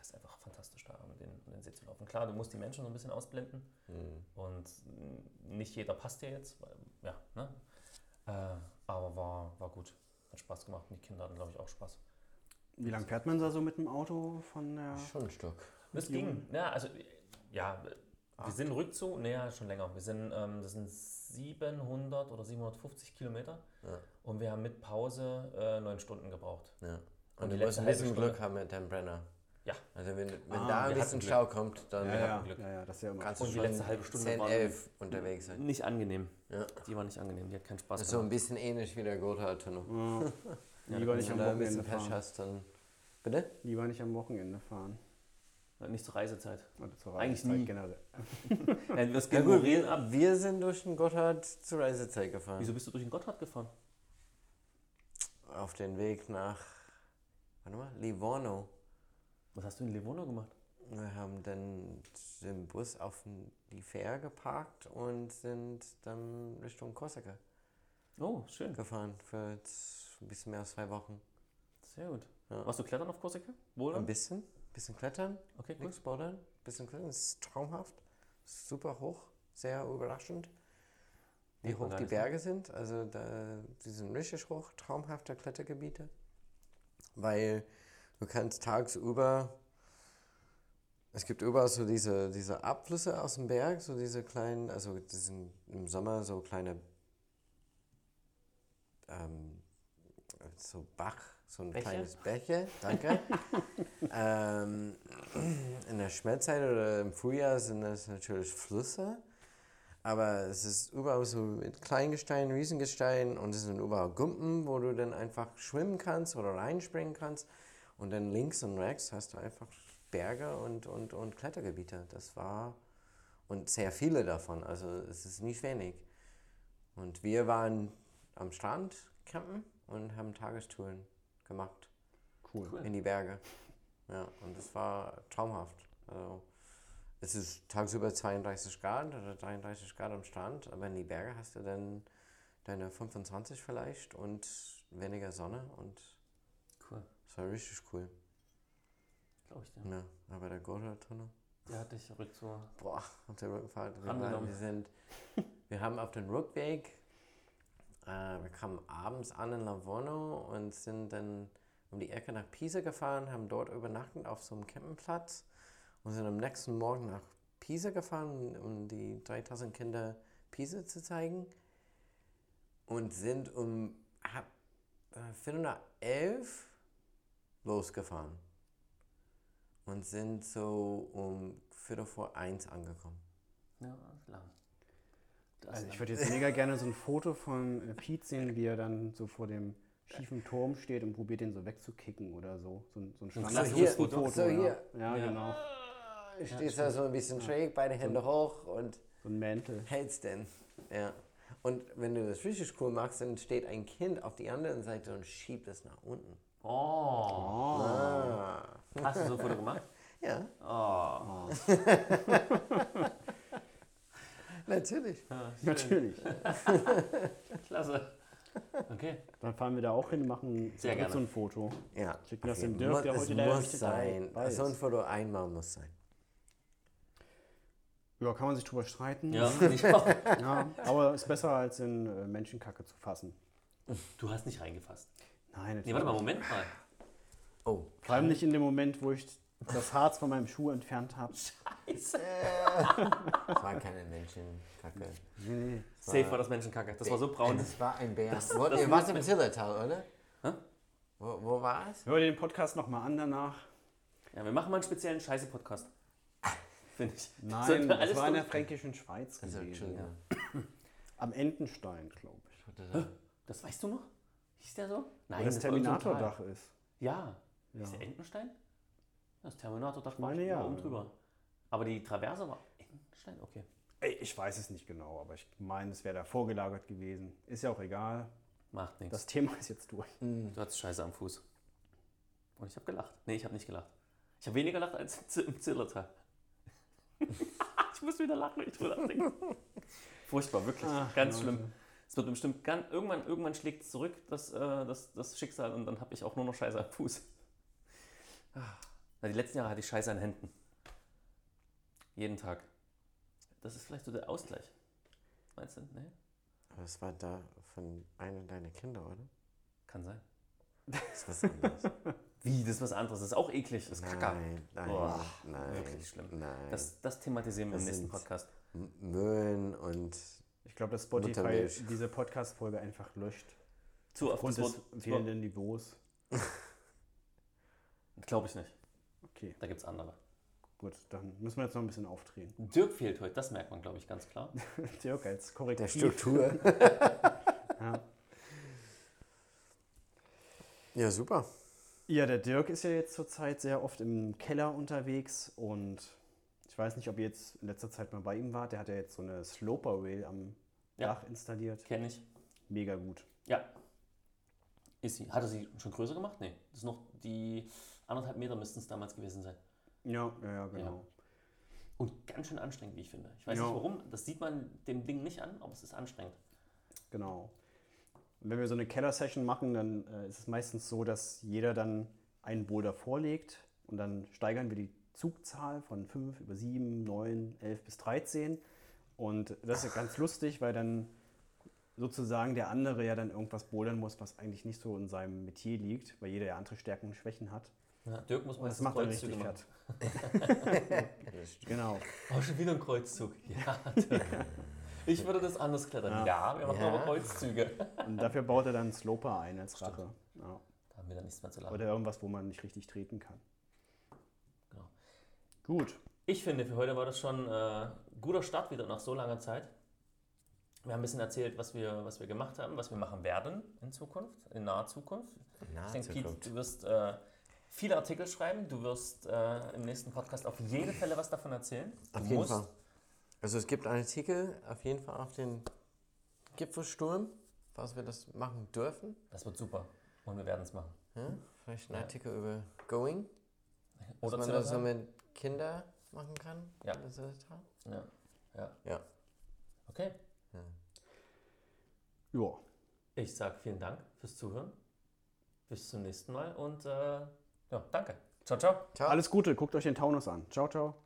ist einfach fantastisch da, um den, um den See zu laufen. Klar, du musst die Menschen so ein bisschen ausblenden Hm. und nicht jeder passt dir jetzt, weil, ja, ne? Äh, aber war, war gut. Hat Spaß gemacht und die Kinder hatten, glaube ich, auch Spaß. Wie lange fährt man da so mit dem Auto von der. Schon ein Stück. Das Mit ging. Ja, also, ja, wir sind Rückzug, naja, schon länger. Wir sind, ähm, das sind 700 oder 750 Kilometer Ja. und wir haben mit Pause äh, neun Stunden gebraucht. Ja. Und Und die du musst letzte ein bisschen Glück haben mit deinem Brenner. Ja. Also wenn, wenn Ah, da ein wir bisschen. Stau kommt, dann Ja, ja, Glück. ja, ja, das ist ja immer. kannst du die schon letzte halbe Stunde 10, waren- 11 unterwegs sein. Nicht angenehm. Ja. Die war nicht angenehm, die hat keinen Spaß Das ist so ein gemacht. bisschen ähnlich wie der Gotthardtunnel. Ja. Ja, Lieber nicht Wenn am Wochenende Pech fahren. hast, dann... Bitte? Lieber nicht am Wochenende fahren. Nicht zur Reisezeit. Oder zur Eigentlich Reisezeit nie. generell. Nein, das Ja gut, Morin ab. wir, wir sind durch den Gotthard zur Reisezeit gefahren. Wieso bist du durch den Gotthard gefahren? Auf den Weg nach, warte mal, Livorno. Was hast du in Livorno gemacht? Wir haben dann den Bus auf die Fähre geparkt und sind dann Richtung Korsika Oh, schön. gefahren für ein bisschen mehr als zwei Wochen. Sehr gut. Ja. Warst du klettern auf Korsika? Wohl? Ein bisschen, bisschen klettern, Okay, cool. nichts bouldern, bisschen klettern, das ist traumhaft, super hoch, sehr überraschend, wie man hoch die ne? Berge sind. Also da, die sind richtig hoch, traumhafte Klettergebiete, weil du kannst tagsüber Es gibt überall so diese, diese Abflüsse aus dem Berg, so diese kleinen, also das sind im Sommer so kleine ähm, so Bach, so ein Bäche? kleines Bäche, danke. ähm, in der Schmelzzeit oder im Frühjahr sind das natürlich Flüsse, aber es ist überall so mit Kleingestein, Riesengestein und es sind überall Gumpen, wo du dann einfach schwimmen kannst oder reinspringen kannst. Und dann links und rechts hast du einfach Berge und, und, und Klettergebiete. Das war, und sehr viele davon, also es ist nicht wenig. Und wir waren am Strand campen und haben Tagestouren gemacht Cool. Cool. in die Berge. Ja, und das war traumhaft. Also, es ist tagsüber 32 Grad oder 33 Grad am Strand, aber in die Berge hast du dann deine 25 vielleicht und weniger Sonne und das war richtig cool. Glaube ich dir. Ja, aber bei der Gordon-Tunnel. Der hat dich rückzu. Boah, auf der Rückfahrt. Wir, sind, wir haben auf den Rückweg, äh, wir kamen abends an in Lavorno und sind dann um die Ecke nach Pisa gefahren, haben dort übernachtet auf so einem Campingplatz und sind am nächsten Morgen nach Pisa gefahren, um die 3000 Kinder Pisa zu zeigen. Und sind um 411 losgefahren und sind so um Viertel vor eins angekommen. Ja, lang. Das Also ich würde jetzt mega gerne so ein Foto von äh, Pete sehen, wie er dann so vor dem schiefen Turm steht und probiert den so wegzukicken oder so. So ein, so ein Standard- Foto. So hier. Ja, Ja. genau. Du stehst da so ein bisschen schräg, beide Hände hoch und So ein Mantel. hältst den. Ja. Und wenn du das richtig cool machst, dann steht ein Kind auf die andere Seite und schiebt es nach unten. Oh. Ah. Hast du so ein Foto gemacht? Ja, Oh. natürlich. Ja, schön. Natürlich. Klasse. Okay. Dann fahren wir da auch hin, machen Sehr gerne. so ein Foto. Ja. Schicken das dem Dirk, der es heute leider muss sein. dabei ist. So ein Foto einmal muss sein. Ja, kann man sich drüber streiten. Ja. Ja, aber ist besser als in äh, Menschenkacke zu fassen. Du hast nicht reingefasst. Nein, Nee, warte mal, Moment mal. Oh. Vor allem nicht in dem Moment, wo ich das Harz von meinem Schuh entfernt habe. Scheiße. Das war keine Menschenkacke. Nee, nee. Safe war das Menschenkacke. Das war so braun. Das war ein Bär. Das- wo, das ihr wart im Zillertal, oder? Hä? Wo, wo war es? Hör dir den Podcast nochmal an danach. Ja, wir machen mal einen speziellen Scheiße-Podcast. Finde ich. Nein, das war in der fränkischen Schweiz Also, gewesen. Entschuldigung. Am Entenstein, glaube ich. Das weißt du noch? Hieß der so? Nein, das das. Terminator-Dach ist. Ja. Ja. Ist der Entenstein? Das Terminator-Dach war ja. oben drüber. Aber die Traverse war Entenstein? Okay. Ey, ich weiß es nicht genau, aber ich meine, es wäre da vorgelagert gewesen. Ist ja auch egal. Macht nichts. Das Thema ist jetzt durch. Du hattest Scheiße am Fuß. Und ich habe gelacht. Nee, ich habe nicht gelacht. Ich habe weniger gelacht als im Zillertal. ich muss wieder lachen, wenn ich drüber nachdenke. Furchtbar, wirklich. Ach, ganz schlimm. Es wird bestimmt ganz, irgendwann, irgendwann schlägt es zurück, das, äh, das, das Schicksal, und dann habe ich auch nur noch Scheiße am Fuß. Ah. Na, die letzten Jahre hatte ich Scheiße an Händen. Jeden Tag. Das ist vielleicht so der Ausgleich. Meinst du? Nee? Aber es war da von einem deiner Kinder, oder? Kann sein. Das ist was anderes. Wie? Das ist was anderes. Das ist auch eklig. Das ist Kacker. Nein, nein, Boah, nein. wirklich schlimm. Nein. Das, das thematisieren wir Das im nächsten Podcast. M- Möhren und Ich glaube, dass Spotify Muttermilch. diese Podcast-Folge einfach löscht. Zu oft Aufgrund des fehlenden Niveaus. Glaube ich nicht. Okay, Da gibt es andere. gut. Dann müssen wir jetzt noch ein bisschen aufdrehen. Dirk fehlt heute, das merkt man, glaube ich, ganz klar. Dirk als der Korrektiv. Struktur. Ja. ja, super. ja, der Dirk ist ja jetzt zurzeit sehr oft im Keller unterwegs und ich weiß nicht, ob ihr jetzt in letzter Zeit mal bei ihm wart. Der hat ja jetzt so eine Sloper Rail am Ja. Dach installiert. Kenne ich. Mega gut. Ja. Ist sie. Hat er sie schon größer gemacht? Nee. Das ist noch die anderthalb Meter müssten es damals gewesen sein. Ja, ja, ja, genau. Und ganz schön anstrengend, wie ich finde. Ich weiß Ja. nicht warum. Das sieht man dem Ding nicht an, aber es ist anstrengend. Genau. Und wenn wir so eine Keller-Session machen, dann äh, ist es meistens so, dass jeder dann einen Boulder vorlegt und dann steigern wir die Zugzahl von 5 über 7, 9, 11 bis 13. Und das ist ganz lustig, weil dann sozusagen der andere ja dann irgendwas bouldern muss, was eigentlich nicht so in seinem Metier liegt, weil jeder ja andere Stärken und Schwächen hat. Ja, Dirk muss mal das macht er richtig machen. fett. genau. Oh, schon wieder ein Kreuzzug. Ja, Dirk. Ich würde das anders klettern. Ja, wir machen Ja. aber Kreuzzüge. Und dafür baut er dann einen Sloper ein als Rache. Ja. Da haben wir dann nichts mehr zu lachen. Oder irgendwas, wo man nicht richtig treten kann. Gut. Ich finde, für heute war das schon äh, guter Start wieder nach so langer Zeit. Wir haben ein bisschen erzählt, was wir, was wir gemacht haben, was wir machen werden in Zukunft, in naher Zukunft. Nahe ich denke, Pete, du wirst äh, viele Artikel schreiben, du wirst äh, im nächsten Podcast auf jeden Fälle was davon erzählen. Du Auf jeden musst- Fall. Also es gibt einen Artikel auf jeden Fall auf den Gipfelsturm, was wir das machen dürfen. Das wird super und wir werden es machen. Ja? Vielleicht ein Artikel über Going, Oder was man das so mit Kindern machen kann. Ja. ja. ja. Ja. Okay. Ja. Ich sage vielen Dank fürs Zuhören. Bis zum nächsten Mal und äh, ja, danke. Ciao, ciao. Ciao. Alles Gute. Guckt euch den Taunus an. Ciao, ciao.